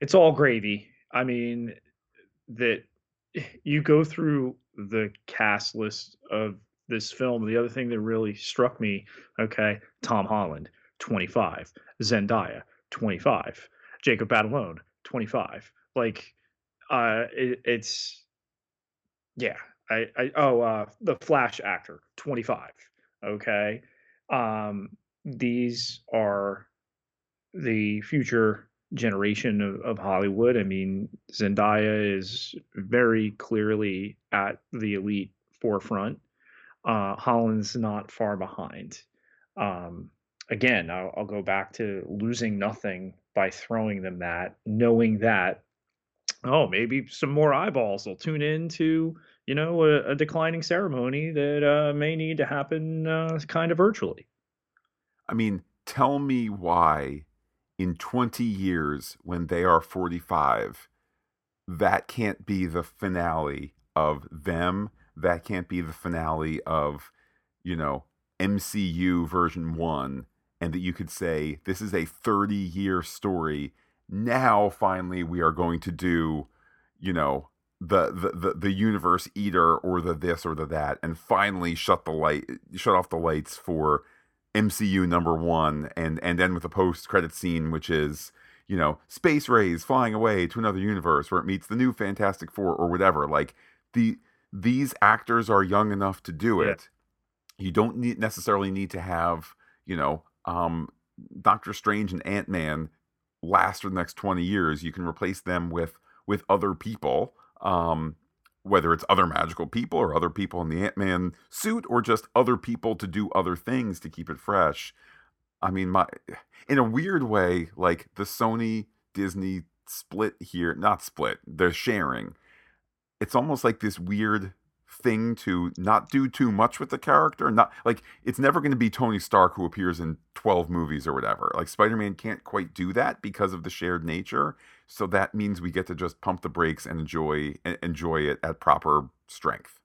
[SPEAKER 2] It's all gravy. I mean, that <laughs> you go through the cast list of this film. The other thing that really struck me, okay, Tom Holland, 25, Zendaya, 25, Jacob Batalon, 25. Like, uh, it, it's yeah. I, I oh uh the Flash actor, 25 okay um these are the future generation of, of hollywood. I mean zendaya is very clearly at the elite forefront. Uh holland's not far behind. Um again I'll, I'll go back to losing nothing by throwing them that knowing that oh maybe some more eyeballs will tune in to you know, a, a declining ceremony that uh, may need to happen uh, kind of virtually.
[SPEAKER 1] I mean, tell me why in 20 years when they are 45, that can't be the finale of them. That can't be the finale of, you know, MCU version one. And that you could say, this is a 30 year story. Now, finally, we are going to do, you know, the, the the the universe eater or the this or the that and finally shut the light shut off the lights for MCU number 1 and and then with the post credit scene which is you know space rays flying away to another universe where it meets the new fantastic four or whatever. Like the these actors are young enough to do it. Yeah. you don't need necessarily need to have you know um Doctor Strange and Ant-Man last for the next 20 years. You can replace them with with other people. Um, whether it's other magical people or other people in the Ant Man suit or just other people to do other things to keep it fresh. I mean, my in a weird way, like the Sony Disney split here, not split, they're sharing. It's almost like this weird thing to not do too much with the character. Not like it's never going to be Tony Stark who appears in 12 movies or whatever. Like Spider Man can't quite do that because of the shared nature. So that means we get to just pump the brakes and enjoy enjoy it at proper strength.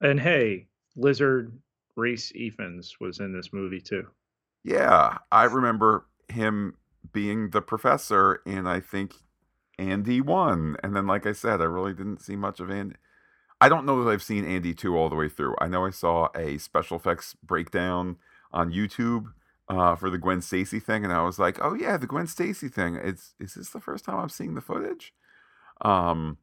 [SPEAKER 2] And hey, Lizard Rhys Ifans was in this movie too.
[SPEAKER 1] Yeah, I remember him being the professor, and I think Andy one. And then, like I said, I really didn't see much of Andy. I don't know that I've seen Andy 2 all the way through. I know I saw a special effects breakdown on YouTube uh, for the Gwen Stacy thing, and I was like, "Oh yeah, the Gwen Stacy thing. It's is this the first time I'm seeing the footage?" Um,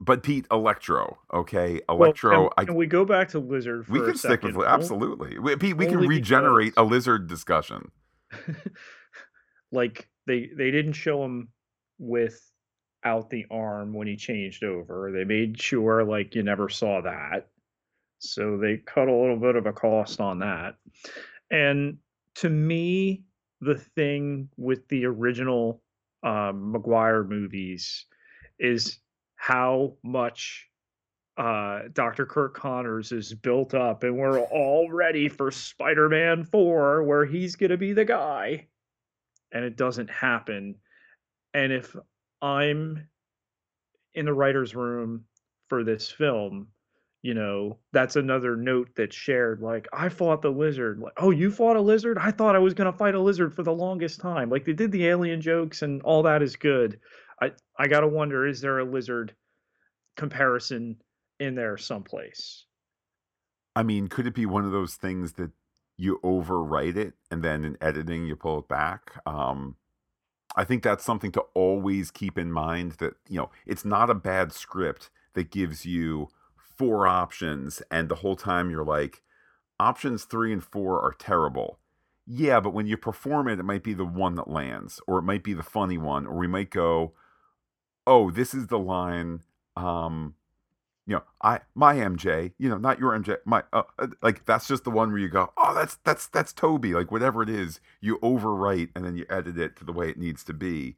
[SPEAKER 1] but Pete, Electro, okay,
[SPEAKER 2] Well,
[SPEAKER 1] Electro.
[SPEAKER 2] can,
[SPEAKER 1] I
[SPEAKER 2] can we go back to Lizard
[SPEAKER 1] we can stick with absolutely. We, Pete, we can regenerate
[SPEAKER 2] because-
[SPEAKER 1] a lizard discussion. <laughs>
[SPEAKER 2] like they they didn't show him without the arm when he changed over. They made sure like you never saw that. So they cut a little bit of a cost on that. And to me, the thing with the original um, Maguire movies is how much uh, Dr. Curt Connors is built up, and we're all ready for Spider Man 4, where he's going to be the guy. And it doesn't happen. And if I'm in the writer's room for this film, you know, that's another note that's shared. Like, I fought the lizard. Like, oh, you fought a lizard? I thought I was going to fight a lizard for the longest time. Like, they did the alien jokes, and all that is good. I, I got to wonder is there a lizard comparison in there someplace?
[SPEAKER 1] I mean, could it be one of those things that you overwrite it and then in editing you pull it back? Um, I think that's something to always keep in mind that, you know, it's not a bad script that gives you four options and the whole time you're like, options three and four are terrible. Yeah, but when you perform it, it might be the one that lands, or it might be the funny one, or we might go, oh, this is the line. Um, you know, I my MJ, you know, not your MJ, my uh, uh, like that's just the one where you go, oh, that's that's that's Tobey, like whatever it is, you overwrite and then you edit it to the way it needs to be.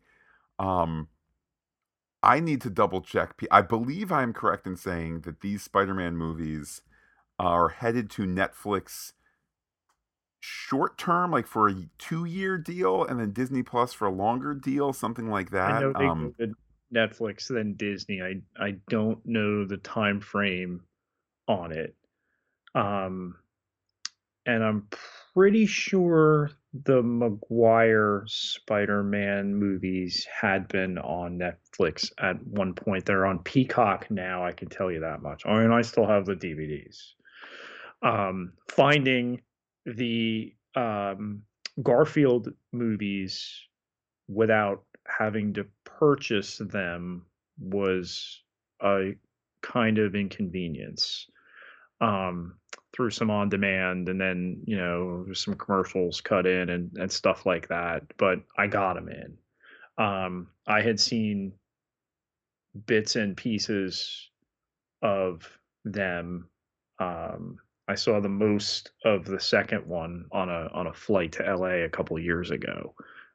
[SPEAKER 1] Um, I need to double check. I believe I'm correct in saying that these Spider-Man movies are headed to Netflix short term, like for a two-year deal, and then Disney Plus for a longer deal, something like that.
[SPEAKER 2] I know they
[SPEAKER 1] Um,
[SPEAKER 2] Netflix then Disney. I I don't know the time frame on it. Um and I'm pretty sure the Maguire Spider-Man movies had been on Netflix at one point. They're on Peacock now, I can tell you that much. I mean, I still have the DVDs. Um finding the um Garfield movies without having to purchase them was a kind of inconvenience um, through some on demand and then you know some commercials cut in and, and stuff like that but i got them in um, i had seen bits and pieces of them um, i saw the most of the second one on a on a flight to la a couple years ago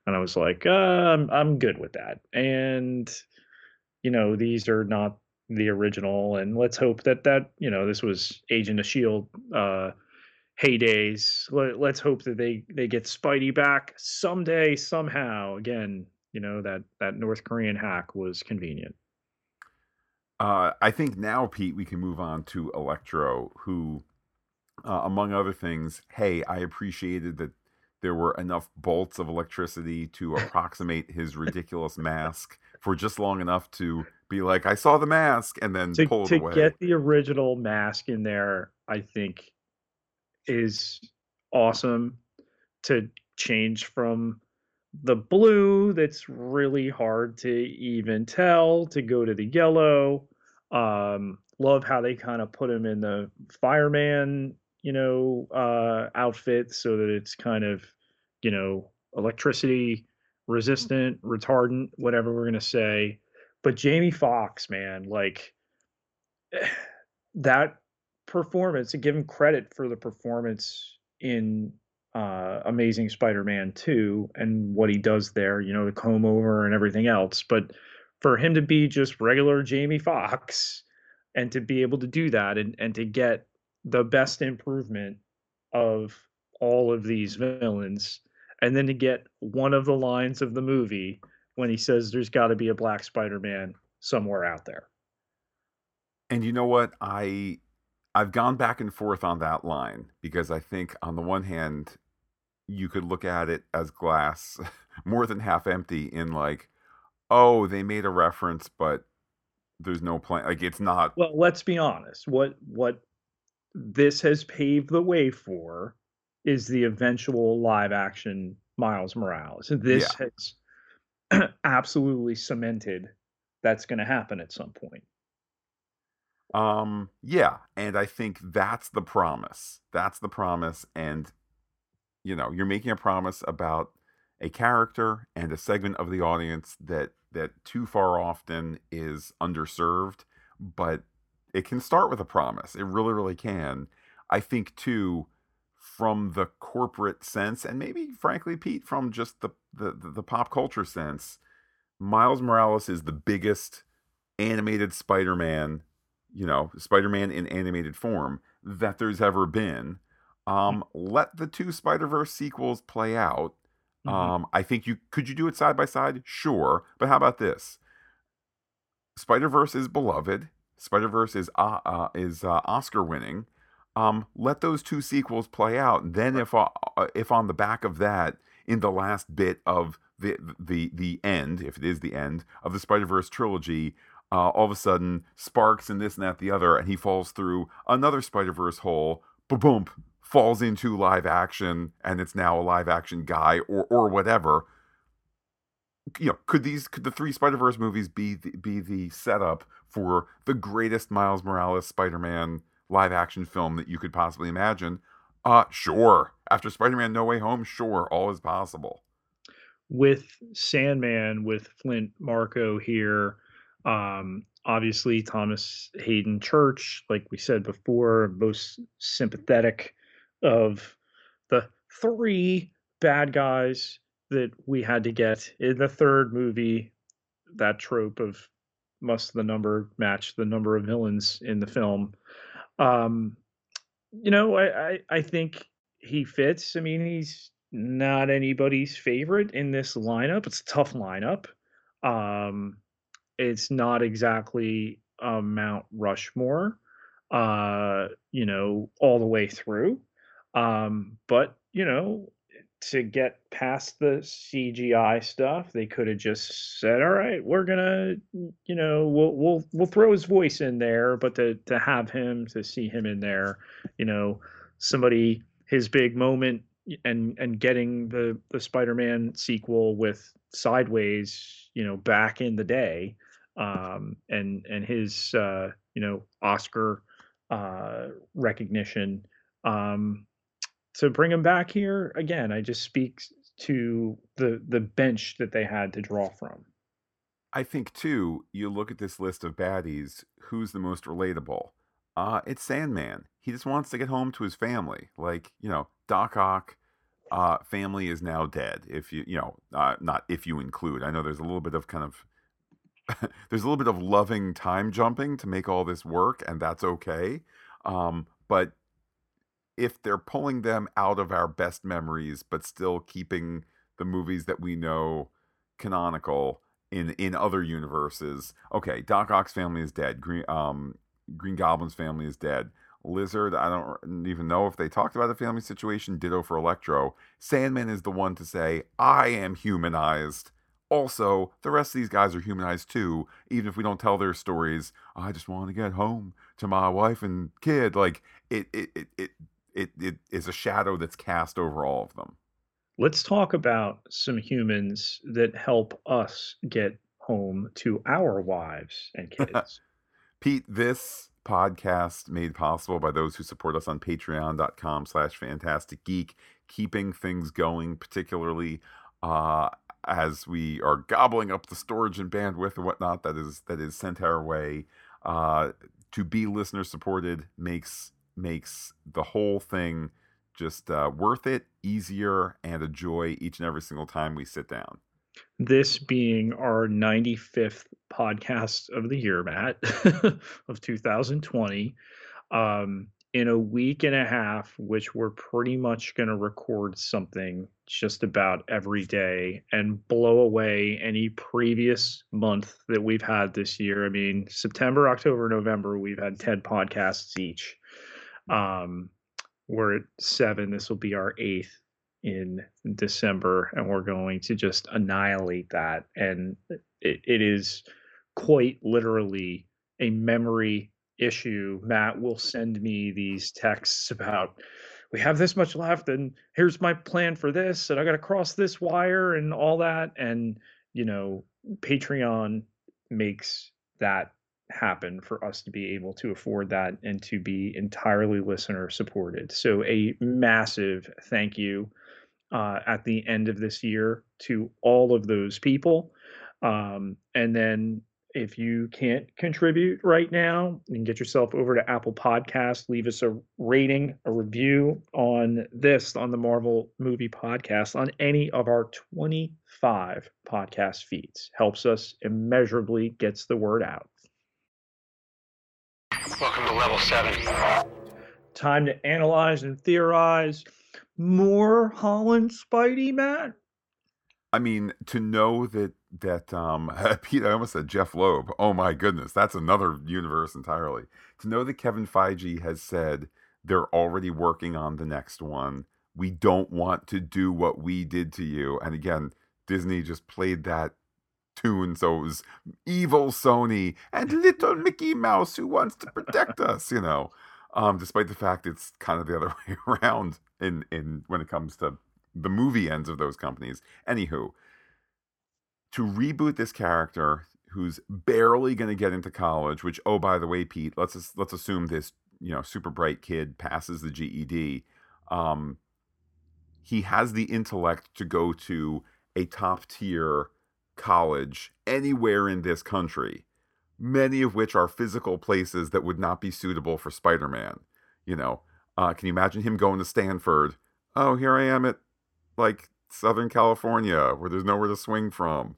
[SPEAKER 2] and I was like, uh, I'm I'm good with that. And you know, these are not the original, and let's hope that that you know this was Agent of Shield uh, heydays. Let, let's hope that they they get Spidey back someday somehow. Again, you know that that North Korean hack was convenient.
[SPEAKER 1] Uh, I think now, Pete, we can move on to Electro, who, uh, among other things, hey, I appreciated that there were enough bolts of electricity to <laughs> approximate his ridiculous mask for just long enough to be like, I saw the mask, and then
[SPEAKER 2] to
[SPEAKER 1] pull it
[SPEAKER 2] to
[SPEAKER 1] away.
[SPEAKER 2] get the original mask in there, I think is awesome. To change from the blue that's really hard to even tell to go to the yellow. Um, love how they kind of put him in the fireman, you know, uh, outfit so that it's kind of, you know, electricity resistant, retardant, whatever we're gonna say. But Jamie Foxx, man, like <sighs> that performance, to give him credit for the performance in uh, Amazing Spider-Man 2 and what he does there, you know, the comb over and everything else. But for him to be just regular Jamie Foxx and to be able to do that and, and to get the best improvement of all of these villains, and then to get one of the lines of the movie when he says there's got to be a black Spider-Man somewhere out there.
[SPEAKER 1] And you know what? I I've gone back and forth on that line because I think on the one hand you could look at it as glass <laughs> more than half empty in like oh they made a reference but there's no plan like it's not
[SPEAKER 2] Well, let's be honest. What what this has paved the way for is the eventual live action Miles Morales. This has <clears throat> absolutely cemented that's going to happen at some point.
[SPEAKER 1] Um, yeah, and I think that's the promise. That's the promise, and you know, you're making a promise about a character and a segment of the audience that that too far often is underserved, but it can start with a promise. It really, really can. I think too, from the corporate sense, and maybe frankly, Pete, from just the the, the, pop culture sense, Miles Morales is the biggest animated Spider-Man, you know, Spider-Man in animated form that there's ever been. Um, let the two Spider-Verse sequels play out.
[SPEAKER 2] Mhm.
[SPEAKER 1] Um, I think you could you do it side by side? Sure, but how about this? Spider-Verse is beloved. Spider-Verse is uh, uh is uh, Oscar winning. Um, let those two sequels play out. Then, if uh, if on the back of that, in the last bit of the the the end, if it is the end of the Spider Verse trilogy, uh, all of a sudden sparks and this and that the other, and he falls through another Spider Verse hole. Boom, falls into live action, and it's now a live action guy or or whatever. You know, could these could the three Spider Verse movies be the, be the setup for the greatest Miles Morales Spider Man live action film that you could possibly imagine? Uh, sure. After Spider Man No Way Home, sure, all is possible.
[SPEAKER 2] With Sandman, with Flint Marko here, um, obviously Thomas Haden Church, like we said before, most sympathetic of the three bad guys that we had to get in the third movie. That trope of must the number match the number of villains in the film. Um, you know, I, I I think he fits. I mean, he's not anybody's favorite in this lineup. It's a tough lineup. Um, it's not exactly a Mount Rushmore, uh, you know, all the way through. Um, but you know, to get past the CGI stuff, they could have just said, "All right, we're gonna, you know, we'll we'll we'll throw his voice in there," but to to have him to see him in there, you know, somebody his big moment and and getting the the Spider-Man sequel with Sideways, you know, back in the day, um, and and his uh, you know Oscar uh, recognition. Um, to bring him back here again, I just speak to the the bench that they had to draw from.
[SPEAKER 1] I think too, you look at this list of baddies, who's the most relatable? Uh, it's Sandman. He just wants to get home to his family. Like, you know, Doc Ock, uh, family is now dead. If you, you know, uh, not if you include. I know there's a little bit of kind of <laughs> there's a little bit of loving time jumping to make all this work, and that's okay. Um, but if they're pulling them out of our best memories, but still keeping the movies that we know canonical in in other universes, okay, Doc Ock's family is dead. Green um, Green Goblin's family is dead. Lizard, I don't even know if they talked about the family situation. Ditto for Electro. Sandman is the one to say, I am humanized. Also, the rest of these guys are humanized too, even if we don't tell their stories. I just want to get home to my wife and kid. Like it it it it it, it is a shadow that's cast over all of them.
[SPEAKER 2] Let's talk about some humans that help us get home to our wives and <laughs> kids.
[SPEAKER 1] Pete, this podcast made possible by those who support us on patreon.com slash Phantastic Geek keeping things going particularly uh, as we are gobbling up the storage and bandwidth and whatnot that is that is sent our way uh, to be listener supported makes makes the whole thing just uh, worth it easier and a joy each and every single time we sit down
[SPEAKER 2] this being our 95th podcast of the year, Matt, <laughs> of 2020. Um, in a week and a half, which we're pretty much going to record something just about every day and blow away any previous month that we've had this year. I mean, September, October, November, we've had 10 podcasts each. Um, we're at seven. This will be our eighth in December, and we're going to just annihilate that. And it, it is quite literally a memory issue. Matt will send me these texts about we have this much left, and here's my plan for this, and I got to cross this wire and all that. And you know, Patreon makes that happen for us to be able to afford that and to be entirely listener supported. So, a massive thank you uh, at the end of this year to all of those people. Um, and then if you can't contribute right now, you can get yourself over to Apple Podcasts, leave us a rating, a review on this, on the Marvel Movie Podcast, on any of our 25 podcast feeds. Helps us immeasurably, gets the word out.
[SPEAKER 3] Welcome to level seven.
[SPEAKER 2] Time to analyze and theorize. More Holland Spidey, Matt?
[SPEAKER 1] I mean, to know that that um <laughs> Pete, I almost said Jeph Loeb. Oh my goodness, that's another universe entirely. To know that Kevin Feige has said they're already working on the next one. We don't want to do what we did to you. And again, Disney just played that tune, so it was evil Sony and little Mickey Mouse who wants to protect <laughs> us, you know. Um, despite the fact it's kind of the other <laughs> way around in in when it comes to the movie ends of those companies. Anywho, to reboot this character who's barely going to get into college, which oh by the way, Pete, let's let's assume this you know super bright kid passes the GED. Um, he has the intellect to go to a top tier college anywhere in this country, many of which are physical places that would not be suitable for Spider Man. You know, uh, can you imagine him going to Stanford? Oh, here I am at like Southern California where there's nowhere to swing from.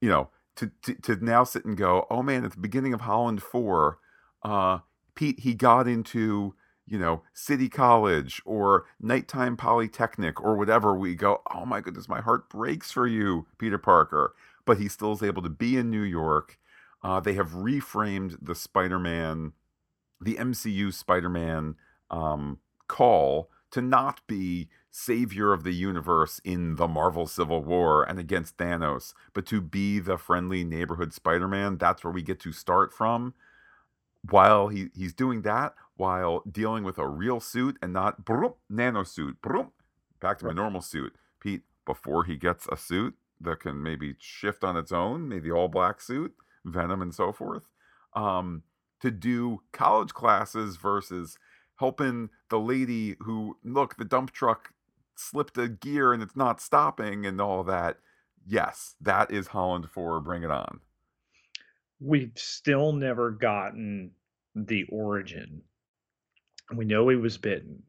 [SPEAKER 1] You know, to, to, to now sit and go, oh man, at the beginning of Holland 4, uh, Pete, he got into, you know, City College or Nighttime Polytechnic or whatever. We go, oh my goodness, my heart breaks for you, Peter Parker. But he still is able to be in New York. Uh, they have reframed the Spider Man, the MCU Spider Man um, call to not be savior of the universe in the Marvel Civil War and against Thanos, but to be the friendly neighborhood Spider Man. That's where we get to start from. While he, he's doing that, while dealing with a real suit and not broom, nano suit, broom, back to my normal suit. Pete, before he gets a suit that can maybe shift on its own, maybe all black suit, Venom and so forth, um, to do college classes versus helping the lady who look the dump truck slipped a gear and it's not stopping and all that. Yes, that is Holland for Bring it on.
[SPEAKER 2] We've still never gotten the origin. We know he was bitten.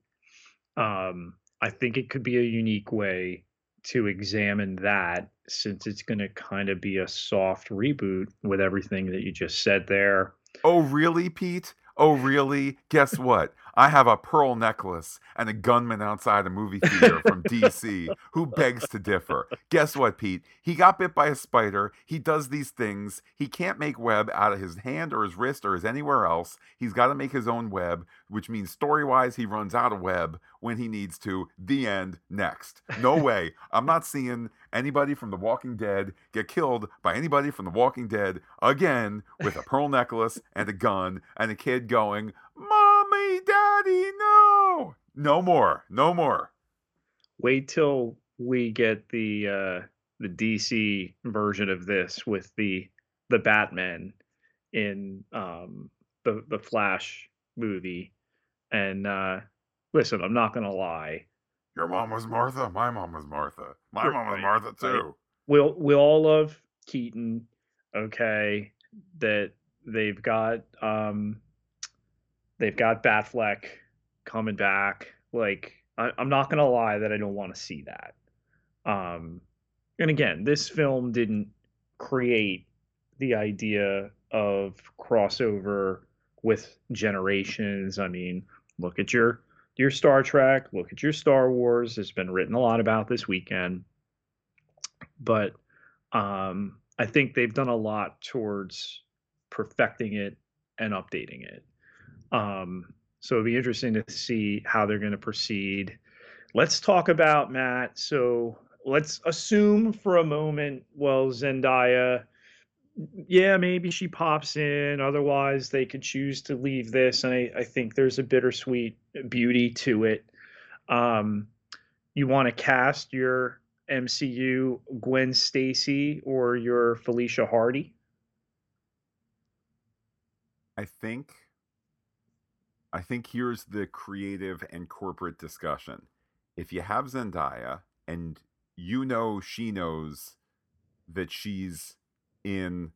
[SPEAKER 2] Um, I think it could be a unique way to examine that since it's going to kind of be a soft reboot with everything that you just said there.
[SPEAKER 1] Oh, really, Pete? Oh, really? Guess what? I have a pearl necklace and a gunman outside a movie theater from <laughs> DC who begs to differ. Guess what, Pete? He got bit by a spider. He does these things. He can't make web out of his hand or his wrist or his anywhere else. He's got to make his own web, which means story wise, he runs out of web when he needs to. The end. Next. No <laughs> way. I'm not seeing anybody from The Walking Dead get killed by anybody from The Walking Dead again with a pearl necklace and a gun and a kid going, Mommy, Daddy, no. No more. No more.
[SPEAKER 2] Wait till we get the uh the DC version of this with the the Batman in um the the Flash movie. And uh listen, I'm not gonna lie.
[SPEAKER 1] Your mom was Martha. My mom was Martha. My mom was Martha too. Right.
[SPEAKER 2] We'll we all love Keaton. Okay, that they've got um they've got Batfleck coming back. Like I, am not gonna lie that I don't want to see that. Um, and again, this film didn't create the idea of crossover with generations. I mean, look at your your Star Trek, look at your Star Wars. There's been written a lot about this weekend, but um, I think they've done a lot towards perfecting it and updating it. Um, so it'll be interesting to see how they're going to proceed. Let's talk about Matt. So let's assume for a moment, well, Zendaya, yeah, maybe she pops in. Otherwise, they could choose to leave this. And I, I think there's a bittersweet beauty to it. Um, you want to cast your MCU Gwen Stacy or your Felicia Hardy?
[SPEAKER 1] I think I think here's the creative and corporate discussion. If you have Zendaya and you know she knows that she's in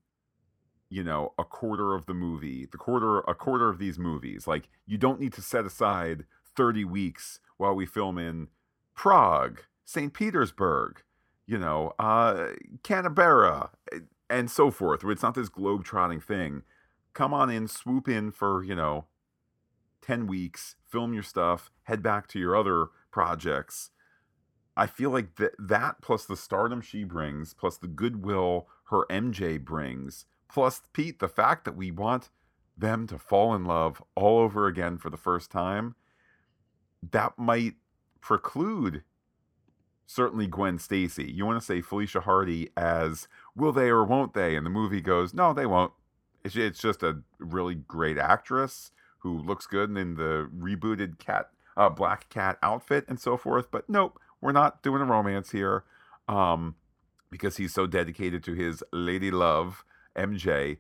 [SPEAKER 1] you know a quarter of the movie the quarter a quarter of these movies like you don't need to set aside 30 weeks while we film in prague st petersburg you know uh canberra and so forth it's not this globe-trotting thing come on in swoop in for you know 10 weeks film your stuff head back to your other projects I feel like that that plus the stardom she brings, plus the goodwill her MJ brings, plus Pete, the fact that we want them to fall in love all over again for the first time, that might preclude certainly Gwen Stacy. You want to say Felicia Hardy as will they or won't they? And the movie goes, no, they won't. It's, it's just a really great actress who looks good in the rebooted cat, uh, black cat outfit and so forth. But nope, we're not doing a romance here um, because he's so dedicated to his lady love, MJ.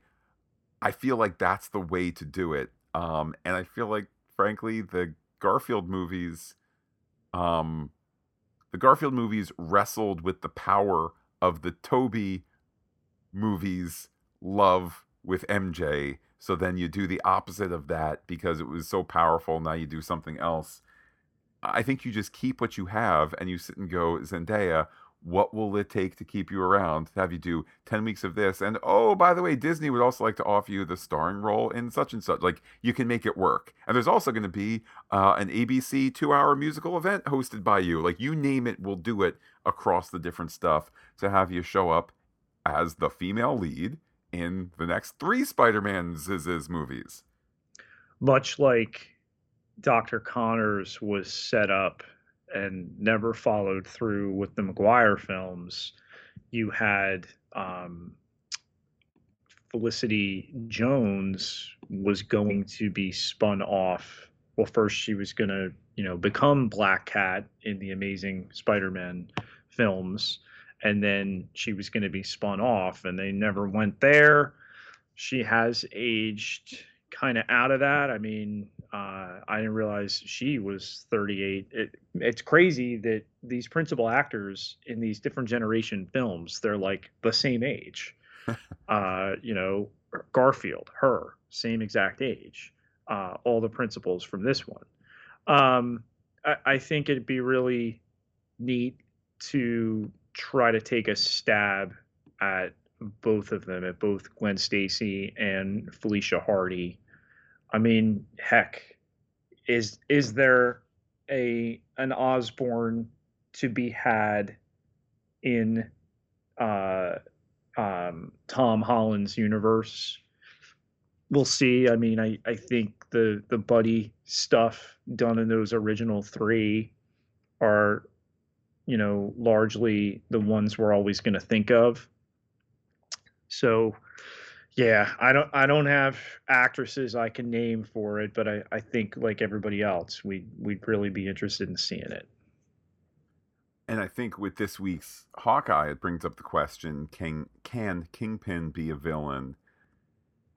[SPEAKER 1] I feel like that's the way to do it. Um, and I feel like, frankly, the Garfield movies, um, the Garfield movies wrestled with the power of the Tobey movies' love with MJ. So then you do the opposite of that because it was so powerful. Now you do something else. I think you just keep what you have and you sit and go, Zendaya, what will it take to keep you around? Have you do 10 weeks of this. And oh, by the way, Disney would also like to offer you the starring role in such and such. Like you can make it work. And there's also going to be uh, an ABC two hour musical event hosted by you. Like you name it, we'll do it across the different stuff to have you show up as the female lead in the next three Spider Man's movies.
[SPEAKER 2] Much like Dr. Connors was set up and never followed through with the Maguire films, you had um, Felicity Jones was going to be spun off. Well, first she was going to, you know, become Black Cat in the Amazing Spider-Man films, and then she was going to be spun off, and they never went there. She has aged kind of out of that. I mean, uh, I didn't realize she was 38. It, it's crazy that these principal actors in these different generation films, they're like the same age. <laughs> uh, you know, Garfield, her, same exact age. Uh, all the principals from this one. Um, I, I think it'd be really neat to try to take a stab at both of them, at both Gwen Stacy and Felicia Hardy, I mean, heck, is is there a an Osborn to be had in uh, um, Tom Holland's universe? We'll see. I mean, I, I think the the buddy stuff done in those original three are, you know, largely the ones we're always going to think of. So yeah, I don't I don't have actresses I can name for it, but I, I think like everybody else, we we'd really be interested in seeing it.
[SPEAKER 1] And I think with this week's Hawkeye, it brings up the question: Can can Kingpin be a villain?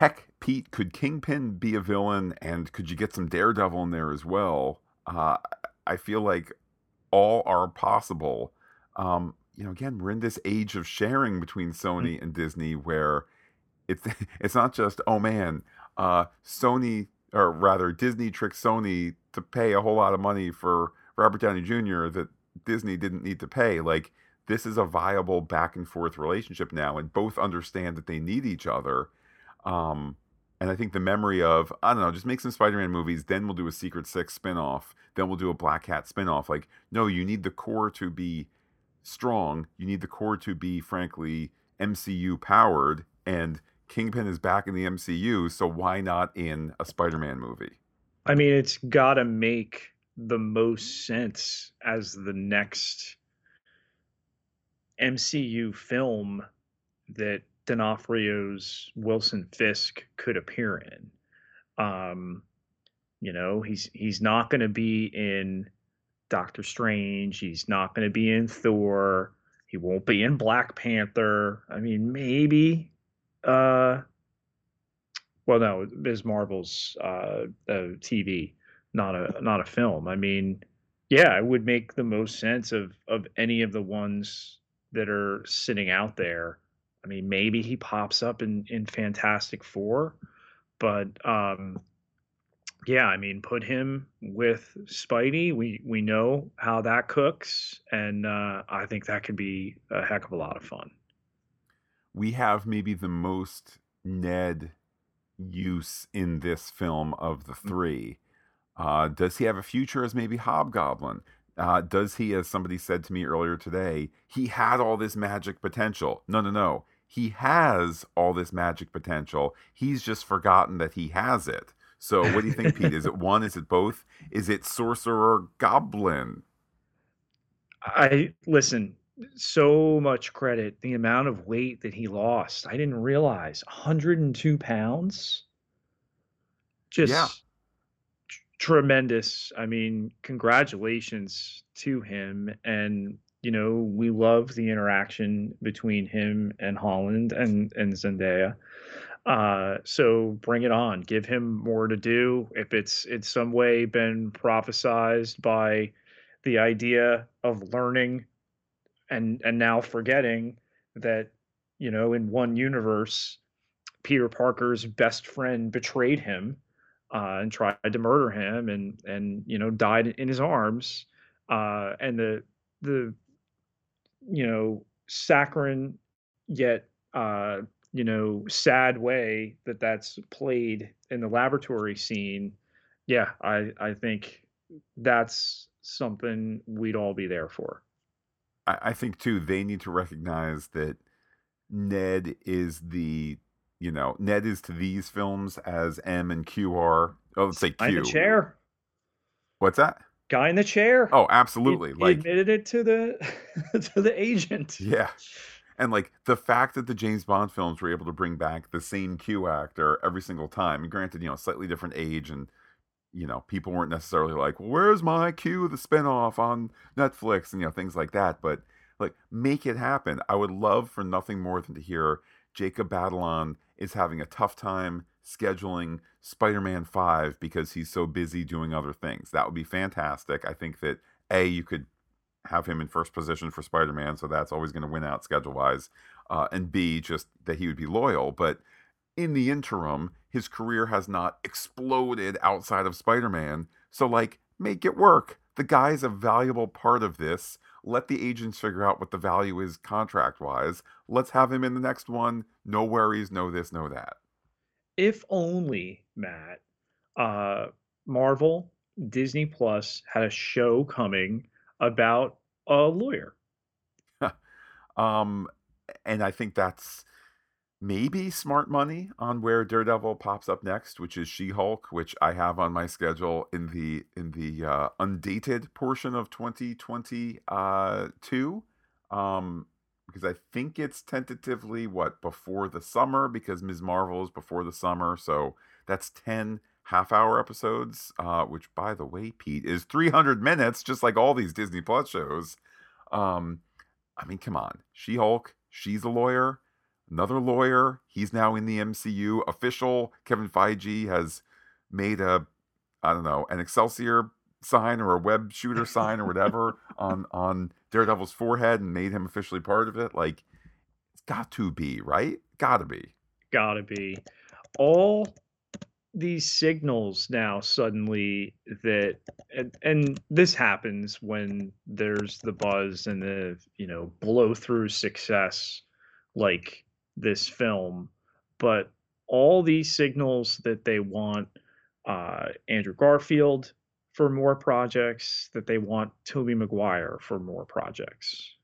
[SPEAKER 1] Heck, Pete, could Kingpin be a villain, and could you get some Daredevil in there as well? Uh, I feel like all are possible. Um, you know, again, we're in this age of sharing between Sony mm-hmm. and Disney, where it's <laughs> it's not just oh man, uh, Sony or rather Disney tricked Sony to pay a whole lot of money for Robert Downey Jr. that Disney didn't need to pay. Like this is a viable back and forth relationship now, and both understand that they need each other. Um, and I think the memory of I don't know, just make some Spider-Man movies, then we'll do a Secret Six spin-off, then we'll do a Black Hat spin-off. Like no, you need the core to be strong. You need the core to be frankly MCU powered and Kingpin is back in the MCU, so why not in a Spider-Man movie?
[SPEAKER 2] I mean, it's got to make the most sense as the next MCU film that D'Onofrio's Wilson Fisk could appear in. Um, you know, he's he's not going to be in Doctor Strange. He's not going to be in Thor. He won't be in Black Panther. I mean, maybe uh, well, no, Ms. Marvel's uh, TV, not a not a film. I mean, yeah, it would make the most sense of of any of the ones that are sitting out there. I mean, maybe he pops up in in Fantastic Four, but um, yeah, I mean, put him with Spidey. We we know how that cooks, and uh, I think that could be a heck of a lot of fun.
[SPEAKER 1] We have maybe the most Ned use in this film of the mm. three. Uh, does he have a future as maybe Hobgoblin? Uh, does he, as somebody said to me earlier today, he had all this magic potential? No, no, no. He has all this magic potential. He's just forgotten that he has it. So, what do you think, Pete? Is it one? Is it both? Is it sorcerer goblin?
[SPEAKER 2] I listen. So much credit. The amount of weight that he lost, I didn't realize. 102 pounds. Just yeah. tremendous. I mean, congratulations to him. And you know, we love the interaction between him and Holland and and Zendaya. Uh, so bring it on. Give him more to do. If it's in some way been prophesized by the idea of learning and and now forgetting that you know in one universe Peter Parker's best friend betrayed him uh, and tried to murder him and and you know died in his arms uh, and the the you know saccharine yet uh, you know sad way that that's played in the laboratory scene yeah i i think that's something we'd all be there for.
[SPEAKER 1] I, I think too they need to recognize that ned is the you know ned is to these films as m and q are. Oh let's say q.
[SPEAKER 2] chair.
[SPEAKER 1] What's that
[SPEAKER 2] guy in the chair
[SPEAKER 1] oh absolutely
[SPEAKER 2] he, like admitted it to the <laughs> to the agent
[SPEAKER 1] yeah and like the fact that the James Bond films were able to bring back the same Q actor every single time, and granted, you know, slightly different age, and you know, people weren't necessarily like, well, "Where's my Q?" The spinoff on Netflix, and you know, things like that. But like, make it happen. I would love for nothing more than to hear Jacob Batalon is having a tough time scheduling Spider-Man Five because he's so busy doing other things. That would be fantastic. I think that a you could have him in first position for Spider Man, so that's always going to win out schedule wise. Uh, and B, just that he would be loyal. But in the interim, his career has not exploded outside of Spider Man. So, like, make it work. The guy's a valuable part of this. Let the agents figure out what the value is contract wise. Let's have him in the next one. No worries, no this, no that.
[SPEAKER 2] If only, Matt, uh, Marvel, Disney Plus had a show coming about a lawyer.
[SPEAKER 1] um, and I think that's maybe smart money on where Daredevil pops up next, which is She-Hulk, which I have on my schedule in the in the uh, undated portion of 2022. Uh, um, because I think it's tentatively what before the summer because Ms. Marvel is before the summer, so that's 10 half hour episodes, uh, which by the way, Pete, is 300 minutes, just like all these Disney Plus shows. Um, I mean, come on. She Hulk, she's a lawyer, another lawyer. He's now in the MCU. Official Kevin Feige has made a, I don't know, an Excelsior sign or a web shooter sign or whatever <laughs> on on Daredevil's forehead and made him officially part of it. Like, it's got to be right. Got to be.
[SPEAKER 2] Got to be. All these signals now suddenly that and, and this happens when there's the buzz and the you know blow through success like this film but all these signals that they want uh, Andrew Garfield for more projects that they want Tobey Maguire for more projects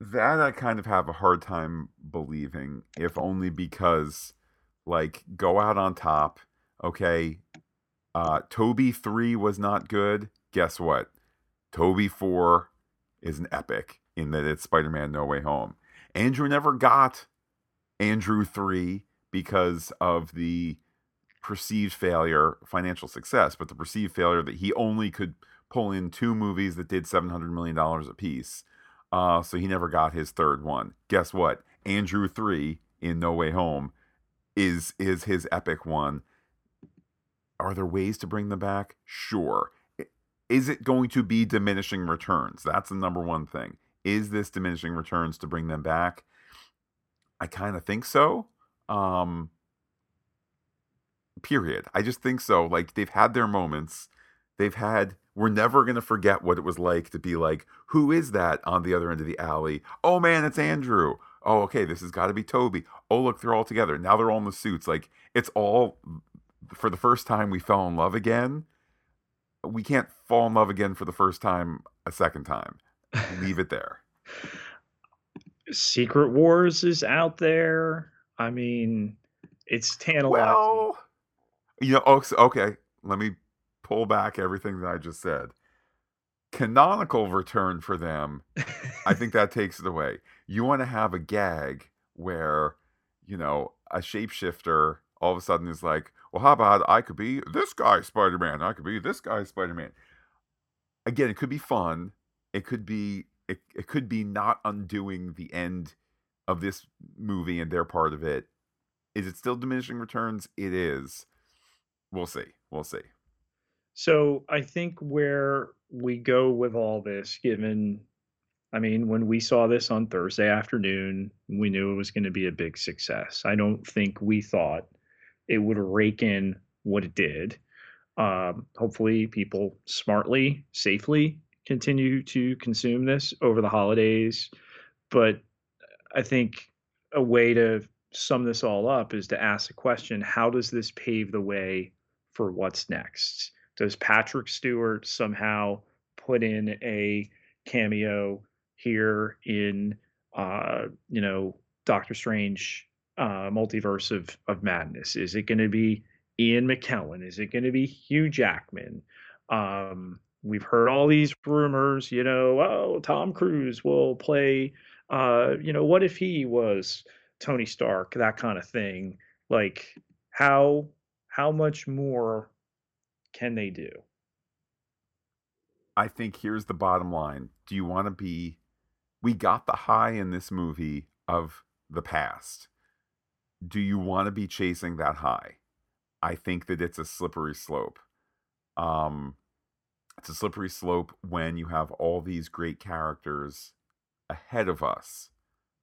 [SPEAKER 1] that I kind of have a hard time believing if only because like go out on top. Okay. Uh Tobey 3 was not good. Guess what? Toby 4 is an epic in that it's Spider-Man No Way Home. Andrew never got Andrew 3 because of the perceived failure, financial success, but the perceived failure that he only could pull in two movies that did $700 million a piece. Uh, so he never got his third one. Guess what? Andrew 3 in No Way Home is is his epic one. Are there ways to bring them back? Sure. Is it going to be diminishing returns? That's the number one thing. Is this diminishing returns to bring them back? I kind of think so. Um period. I just think so. Like they've had their moments. They've had we're never going to forget what it was like to be like, who is that on the other end of the alley? Oh man, it's Andrew. Oh, okay, this has got to be Tobey. Oh, look, they're all together. Now they're all in the suits. Like it's all for the first time we fell in love again. We can't fall in love again for the first time a second time. Leave it there.
[SPEAKER 2] Secret Wars is out there. I mean, it's tantalizing.
[SPEAKER 1] Well, you know, oh, okay, let me pull back everything that I just said. Canonical return for them, I think that takes it away. You want to have a gag where, you know, a shapeshifter all of a sudden is like, well, how about I could be this guy Spider Man? I could be this guy Spider Man. Again, it could be fun. It could be it, it could be not undoing the end of this movie and their part of it. Is it still diminishing returns? It is. We'll see. We'll see.
[SPEAKER 2] So I think where we go with all this, given, I mean, when we saw this on Thursday afternoon, we knew it was going to be a big success. I don't think we thought it would rake in what it did. Um, hopefully, people smartly, safely continue to consume this over the holidays. But I think a way to sum this all up is to ask the question how does this pave the way for what's next? Does Patrick Stewart somehow put in a cameo here in, uh, you know, Doctor Strange uh, multiverse of, of madness? Is it going to be Ian McKellen? Is it going to be Hugh Jackman? Um, we've heard all these rumors, you know, oh, Tom Cruise will play, uh, you know, what if he was Tony Stark, that kind of thing. Like, how how much more can they do?
[SPEAKER 1] I think here's the bottom line. Do you want to be we got the high in this movie of the past. Do you want to be chasing that high? I think that it's a slippery slope. Um it's a slippery slope when you have all these great characters ahead of us,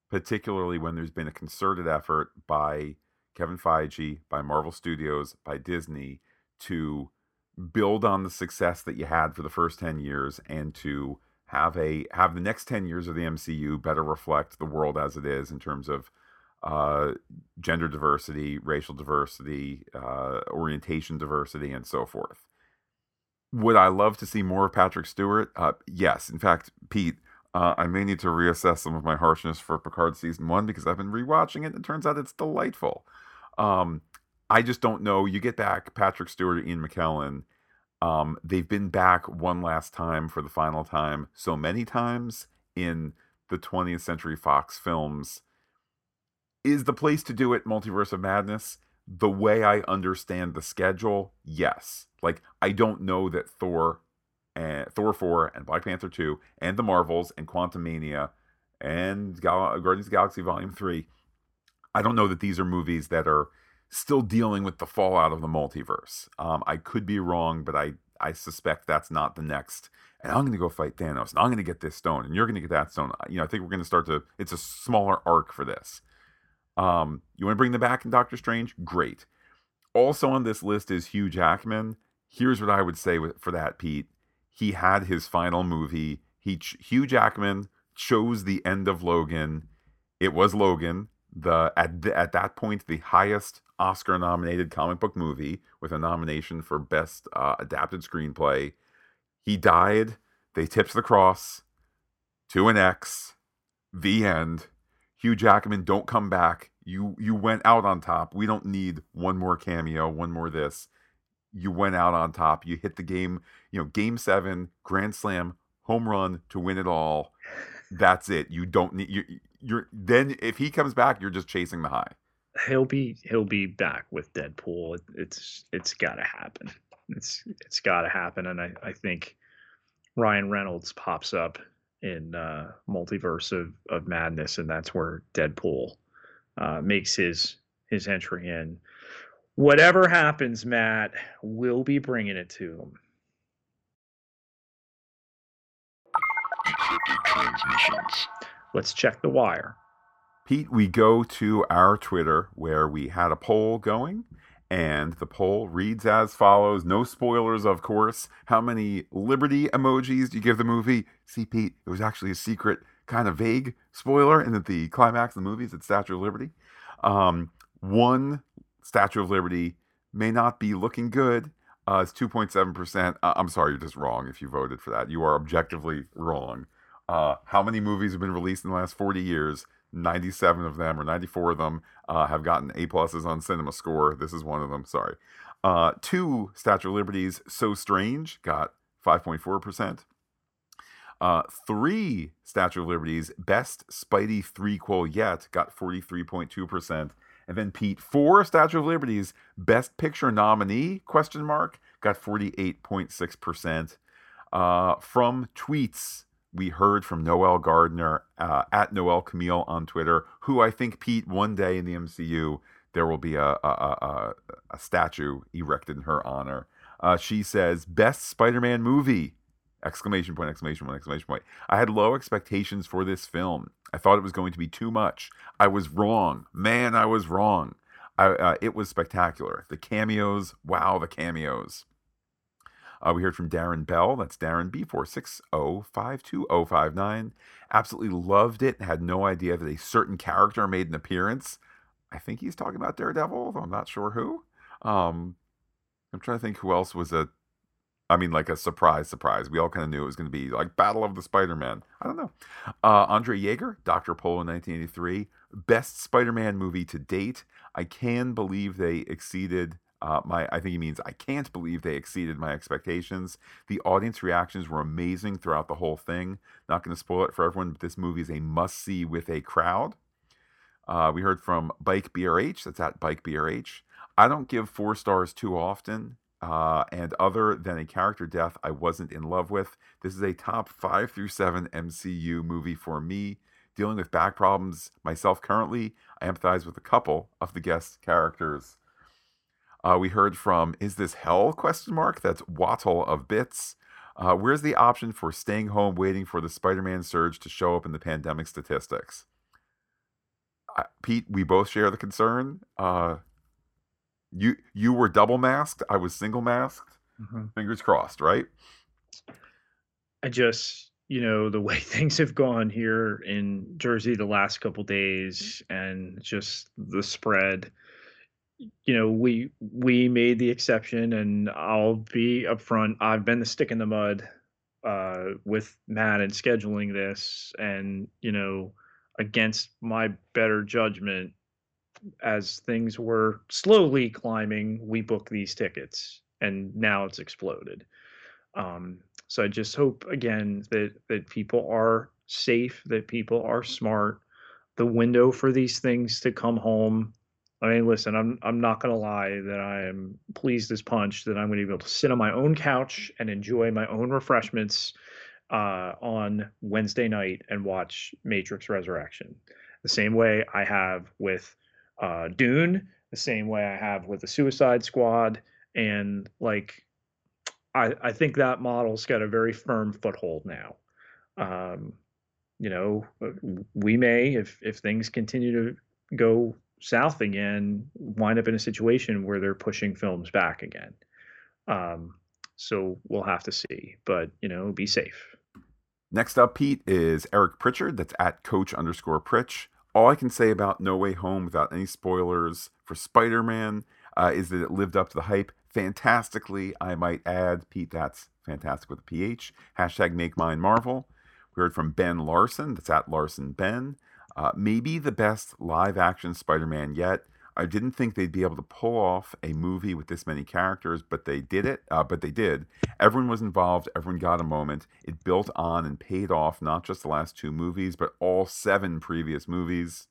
[SPEAKER 1] particularly when there's been a concerted effort by Kevin Feige, by Marvel Studios, by Disney to build on the success that you had for the first 10 years and to have a have the next 10 years of the MCU better reflect the world as it is in terms of uh, gender diversity, racial diversity, uh, orientation diversity, and so forth. Would I love to see more of Patrick Stewart? Uh, yes. In fact, Pete, uh, I may need to reassess some of my harshness for Picard season one because I've been rewatching it and it turns out it's delightful. Um, I just don't know. You get back Patrick Stewart, Ian McKellen. Um, they've been back one last time for the final time so many times in the 20th Century Fox films. Is the place to do it Multiverse of Madness? The way I understand the schedule, yes. Like I don't know that Thor and Thor 4 and Black Panther 2 and the Marvels and Quantumania and Gal- Guardians of Galaxy Volume 3 I don't know that these are movies that are still dealing with the fallout of the multiverse. Um, I could be wrong, but I I suspect that's not the next. And I'm going to go fight Thanos, and I'm going to get this stone, and you're going to get that stone. You know, I think we're going to start to. It's a smaller arc for this. Um, you want to bring them back in Doctor Strange? Great. Also on this list is Hugh Jackman. Here's what I would say for that, Pete. He had his final movie. He Hugh Jackman chose the end of Logan. It was Logan the at the, at that point the highest Oscar nominated comic book movie with a nomination for best uh, adapted screenplay. He died. They tipped the cross to an X. The end. Hugh Jackman, don't come back. You you went out on top. We don't need one more cameo, one more this. You went out on top. You hit the game, you know, game seven, grand slam, home run to win it all. That's it. You don't need you you're then if he comes back, you're just chasing the high.
[SPEAKER 2] He'll be he'll be back with Deadpool. It, it's it's got to happen. It's it's got to happen, and I I think Ryan Reynolds pops up in uh, Multiverse of of Madness, and that's where Deadpool uh, makes his his entry in. Whatever happens, Matt, we'll be bringing it to him. Encrypted transmissions. Let's check the wire.
[SPEAKER 1] Pete, we go to our Twitter where we had a poll going, and the poll reads as follows. No spoilers, of course. How many Liberty emojis do you give the movie? See, Pete, it was actually a secret, kind of vague spoiler, and at the climax of the movie is at Statue of Liberty. Um, one Statue of Liberty may not be looking good. Uh, it's 2.7%. Uh, I'm sorry, you're just wrong if you voted for that. You are objectively wrong. Uh, how many movies have been released in the last 40 years? 97 of them or 94 of them uh, have gotten A pluses on Cinema Score. This is one of them. Sorry. Uh, two Statue of Liberties, So Strange, got 5.4%. Uh, three Statue of Liberties, Best Spidey threequel yet, got 43.2%. And then Pete, four Statue of Liberties, Best Picture nominee, question mark, got 48.6%. Uh, from tweets, we heard from Noel Gardner uh, at Noel Camille on Twitter, who I think Pete one day in the MCU there will be a a, a, a statue erected in her honor. Uh, she says, "Best Spider-Man movie!" Exclamation point! Exclamation point! Exclamation point! I had low expectations for this film. I thought it was going to be too much. I was wrong, man. I was wrong. I, uh, it was spectacular. The cameos, wow, the cameos. Uh, we heard from Darren Bell. That's Darren B460520059. Absolutely loved it. Had no idea that a certain character made an appearance. I think he's talking about Daredevil, though I'm not sure who. Um, I'm trying to think who else was a, I mean, like a surprise, surprise. We all kind of knew it was going to be like Battle of the Spider Man. I don't know. Uh, Andre Yeager, Dr. Polo 1983, best Spider Man movie to date. I can believe they exceeded uh, my, I think he means I can't believe they exceeded my expectations. The audience reactions were amazing throughout the whole thing. Not going to spoil it for everyone, but this movie is a must see with a crowd. Uh, we heard from Bike BRH. That's at Bike BRH. I don't give four stars too often. Uh, and other than a character death I wasn't in love with, this is a top five through seven MCU movie for me. Dealing with back problems myself currently, I empathize with a couple of the guest characters. Uh, we heard from "Is this hell?" question mark. That's Wattle of Bits. Uh, where's the option for staying home waiting for the Spider-Man surge to show up in the pandemic statistics? Uh, Pete, we both share the concern. Uh, you you were double masked. I was single masked. Mm-hmm. Fingers crossed, right?
[SPEAKER 2] I just you know the way <laughs> things have gone here in Jersey the last couple days, and just the spread you know, we we made the exception, and I'll be upfront. I've been the stick in the mud uh, with Matt and scheduling this, and you know, against my better judgment, as things were slowly climbing, we booked these tickets, and now it's exploded. Um, so I just hope again that that people are safe, that people are smart. The window for these things to come home I mean, listen, I'm I'm not gonna lie that I am pleased as punch that I'm gonna be able to sit on my own couch and enjoy my own refreshments uh, on Wednesday night and watch Matrix Resurrection. The same way I have with uh, Dune, the same way I have with the Suicide Squad, and like I I think that model's got a very firm foothold now. Um, you know, uh, we may if if things continue to go south again wind up in a situation where they're pushing films back again. Um, so we'll have to see, but you know, be safe.
[SPEAKER 1] Next up, Pete is Eric Pritchard. That's at Coach underscore Pritch. All I can say about No Way Home, without any spoilers for Spider Man, uh, is that it lived up to the hype fantastically. I might add, Pete, that's fantastic with a PH. Hashtag Make Mine Marvel. We heard from Ben Larson. That's at Larson Ben. Uh, maybe the best live action Spider Man yet. I didn't think they'd be able to pull off a movie with this many characters, but they did it. Uh, but they did. Everyone was involved. Everyone got a moment. It built on and paid off not just the last two movies, but all seven previous movies.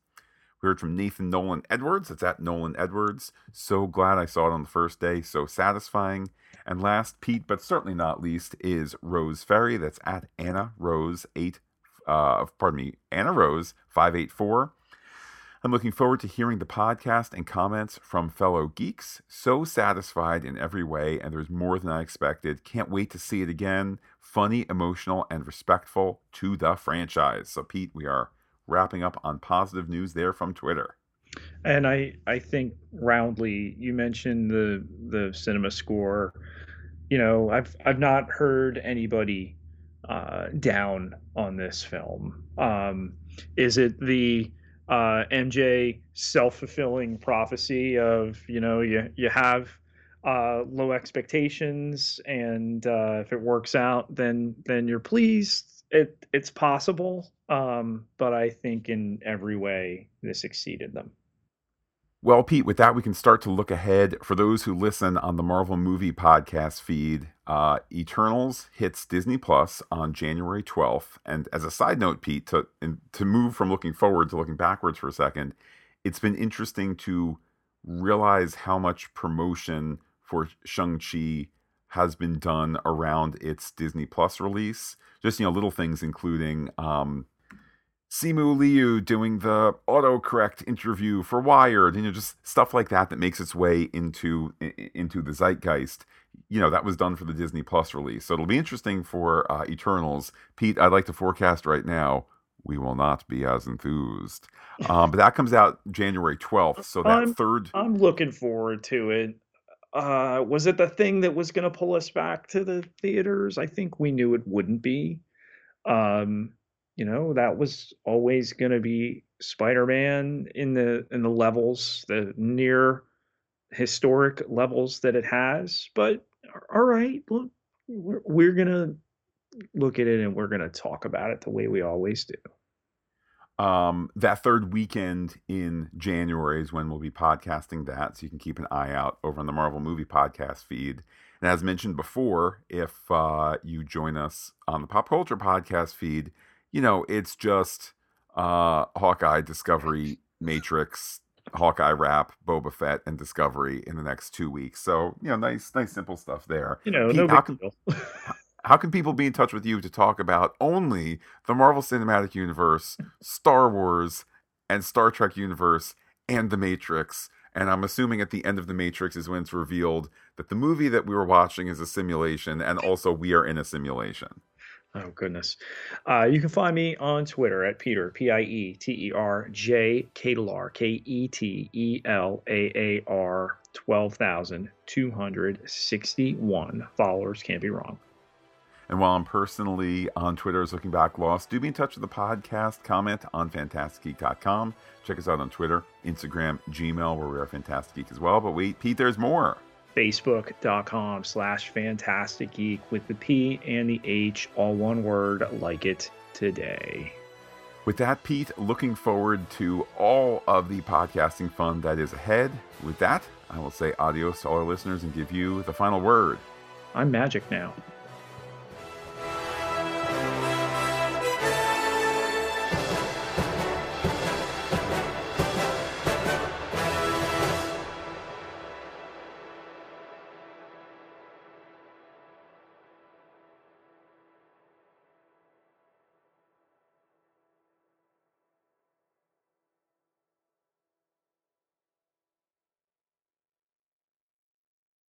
[SPEAKER 1] We heard from Nathan Nolan Edwards. That's at Nolan Edwards. So glad I saw it on the first day. So satisfying. And last, Pete, but certainly not least, is Rose Ferry. That's at Anna Rose 8 uh, pardon me, Anna Rose, 584. I'm looking forward to hearing the podcast and comments from fellow geeks. So satisfied in every way, and there's more than I expected. Can't wait to see it again. Funny, emotional, and respectful to the franchise. So, Pete, we are wrapping up on positive news there from Twitter.
[SPEAKER 2] And I, I think roundly, you mentioned the the cinema score. You know, I've I've not heard anybody uh, down on this film. Um, is it the uh, MJ self fulfilling prophecy of you know you you have uh, low expectations and uh, if it works out then then you're pleased. It it's possible, um, but I think in every way this exceeded them.
[SPEAKER 1] Well, Pete, with that, we can start to look ahead. For those who listen on the Marvel Movie Podcast feed, uh, Eternals hits Disney Plus on January 12th. And as a side note, Pete, to, to move from looking forward to looking backwards for a second, it's been interesting to realize how much promotion for Shang-Chi has been done around its Disney Plus release. Just, you know, little things including um, Simu Liu doing the autocorrect interview for Wired, you know, just stuff like that that makes its way into into the zeitgeist. You know, that was done for the Disney Plus release, so it'll be interesting for uh, Eternals. Pete, I'd like to forecast right now we will not be as enthused, um, but that comes out January twelfth. So that
[SPEAKER 2] I'm,
[SPEAKER 1] third,
[SPEAKER 2] I'm looking forward to it. Uh, was it the thing that was going to pull us back to the theaters? I think we knew it wouldn't be. Um, you know that was always going to be spider-man in the in the levels the near historic levels that it has but all right look we're, we're going to look at it and we're going to talk about it the way we always do
[SPEAKER 1] um, that third weekend in January is when we'll be podcasting that. So you can keep an eye out over on the Marvel Movie Podcast feed. And as mentioned before, if uh, you join us on the Pop Culture Podcast feed, you know, it's just uh, Hawkeye, Discovery, Matrix, Hawkeye wrap, Boba Fett, and Discovery in the next two weeks. So you know, nice, nice, simple stuff there.
[SPEAKER 2] You know, Pete, no
[SPEAKER 1] how can, <laughs> how can people be in touch with you to talk about only the Marvel Cinematic Universe, Star Wars, and Star Trek universe, and the Matrix? And I'm assuming at the end of the Matrix is when it's revealed that the movie that we were watching is a simulation, and also we are in a simulation.
[SPEAKER 2] Oh goodness. Uh, you can find me on Twitter at Peter P I E T E R J Ketelaar K E T E L A A R twelve thousand two hundred sixty one followers. Can't be wrong.
[SPEAKER 1] And while I'm personally on Twitter as Looking Back Lost, do be in touch with the podcast. Comment on phantasticgeek.com. Check us out on Twitter, Instagram, Gmail, where we are Phantastic Geek as well. But wait, Pete, there's more
[SPEAKER 2] facebook.com slash phantastic geek with the P and the H, all one word, like it today.
[SPEAKER 1] With that, Pete, looking forward to all of the podcasting fun that is ahead. With that, I will say adios to all our listeners and give you the final word.
[SPEAKER 2] I'm magic now.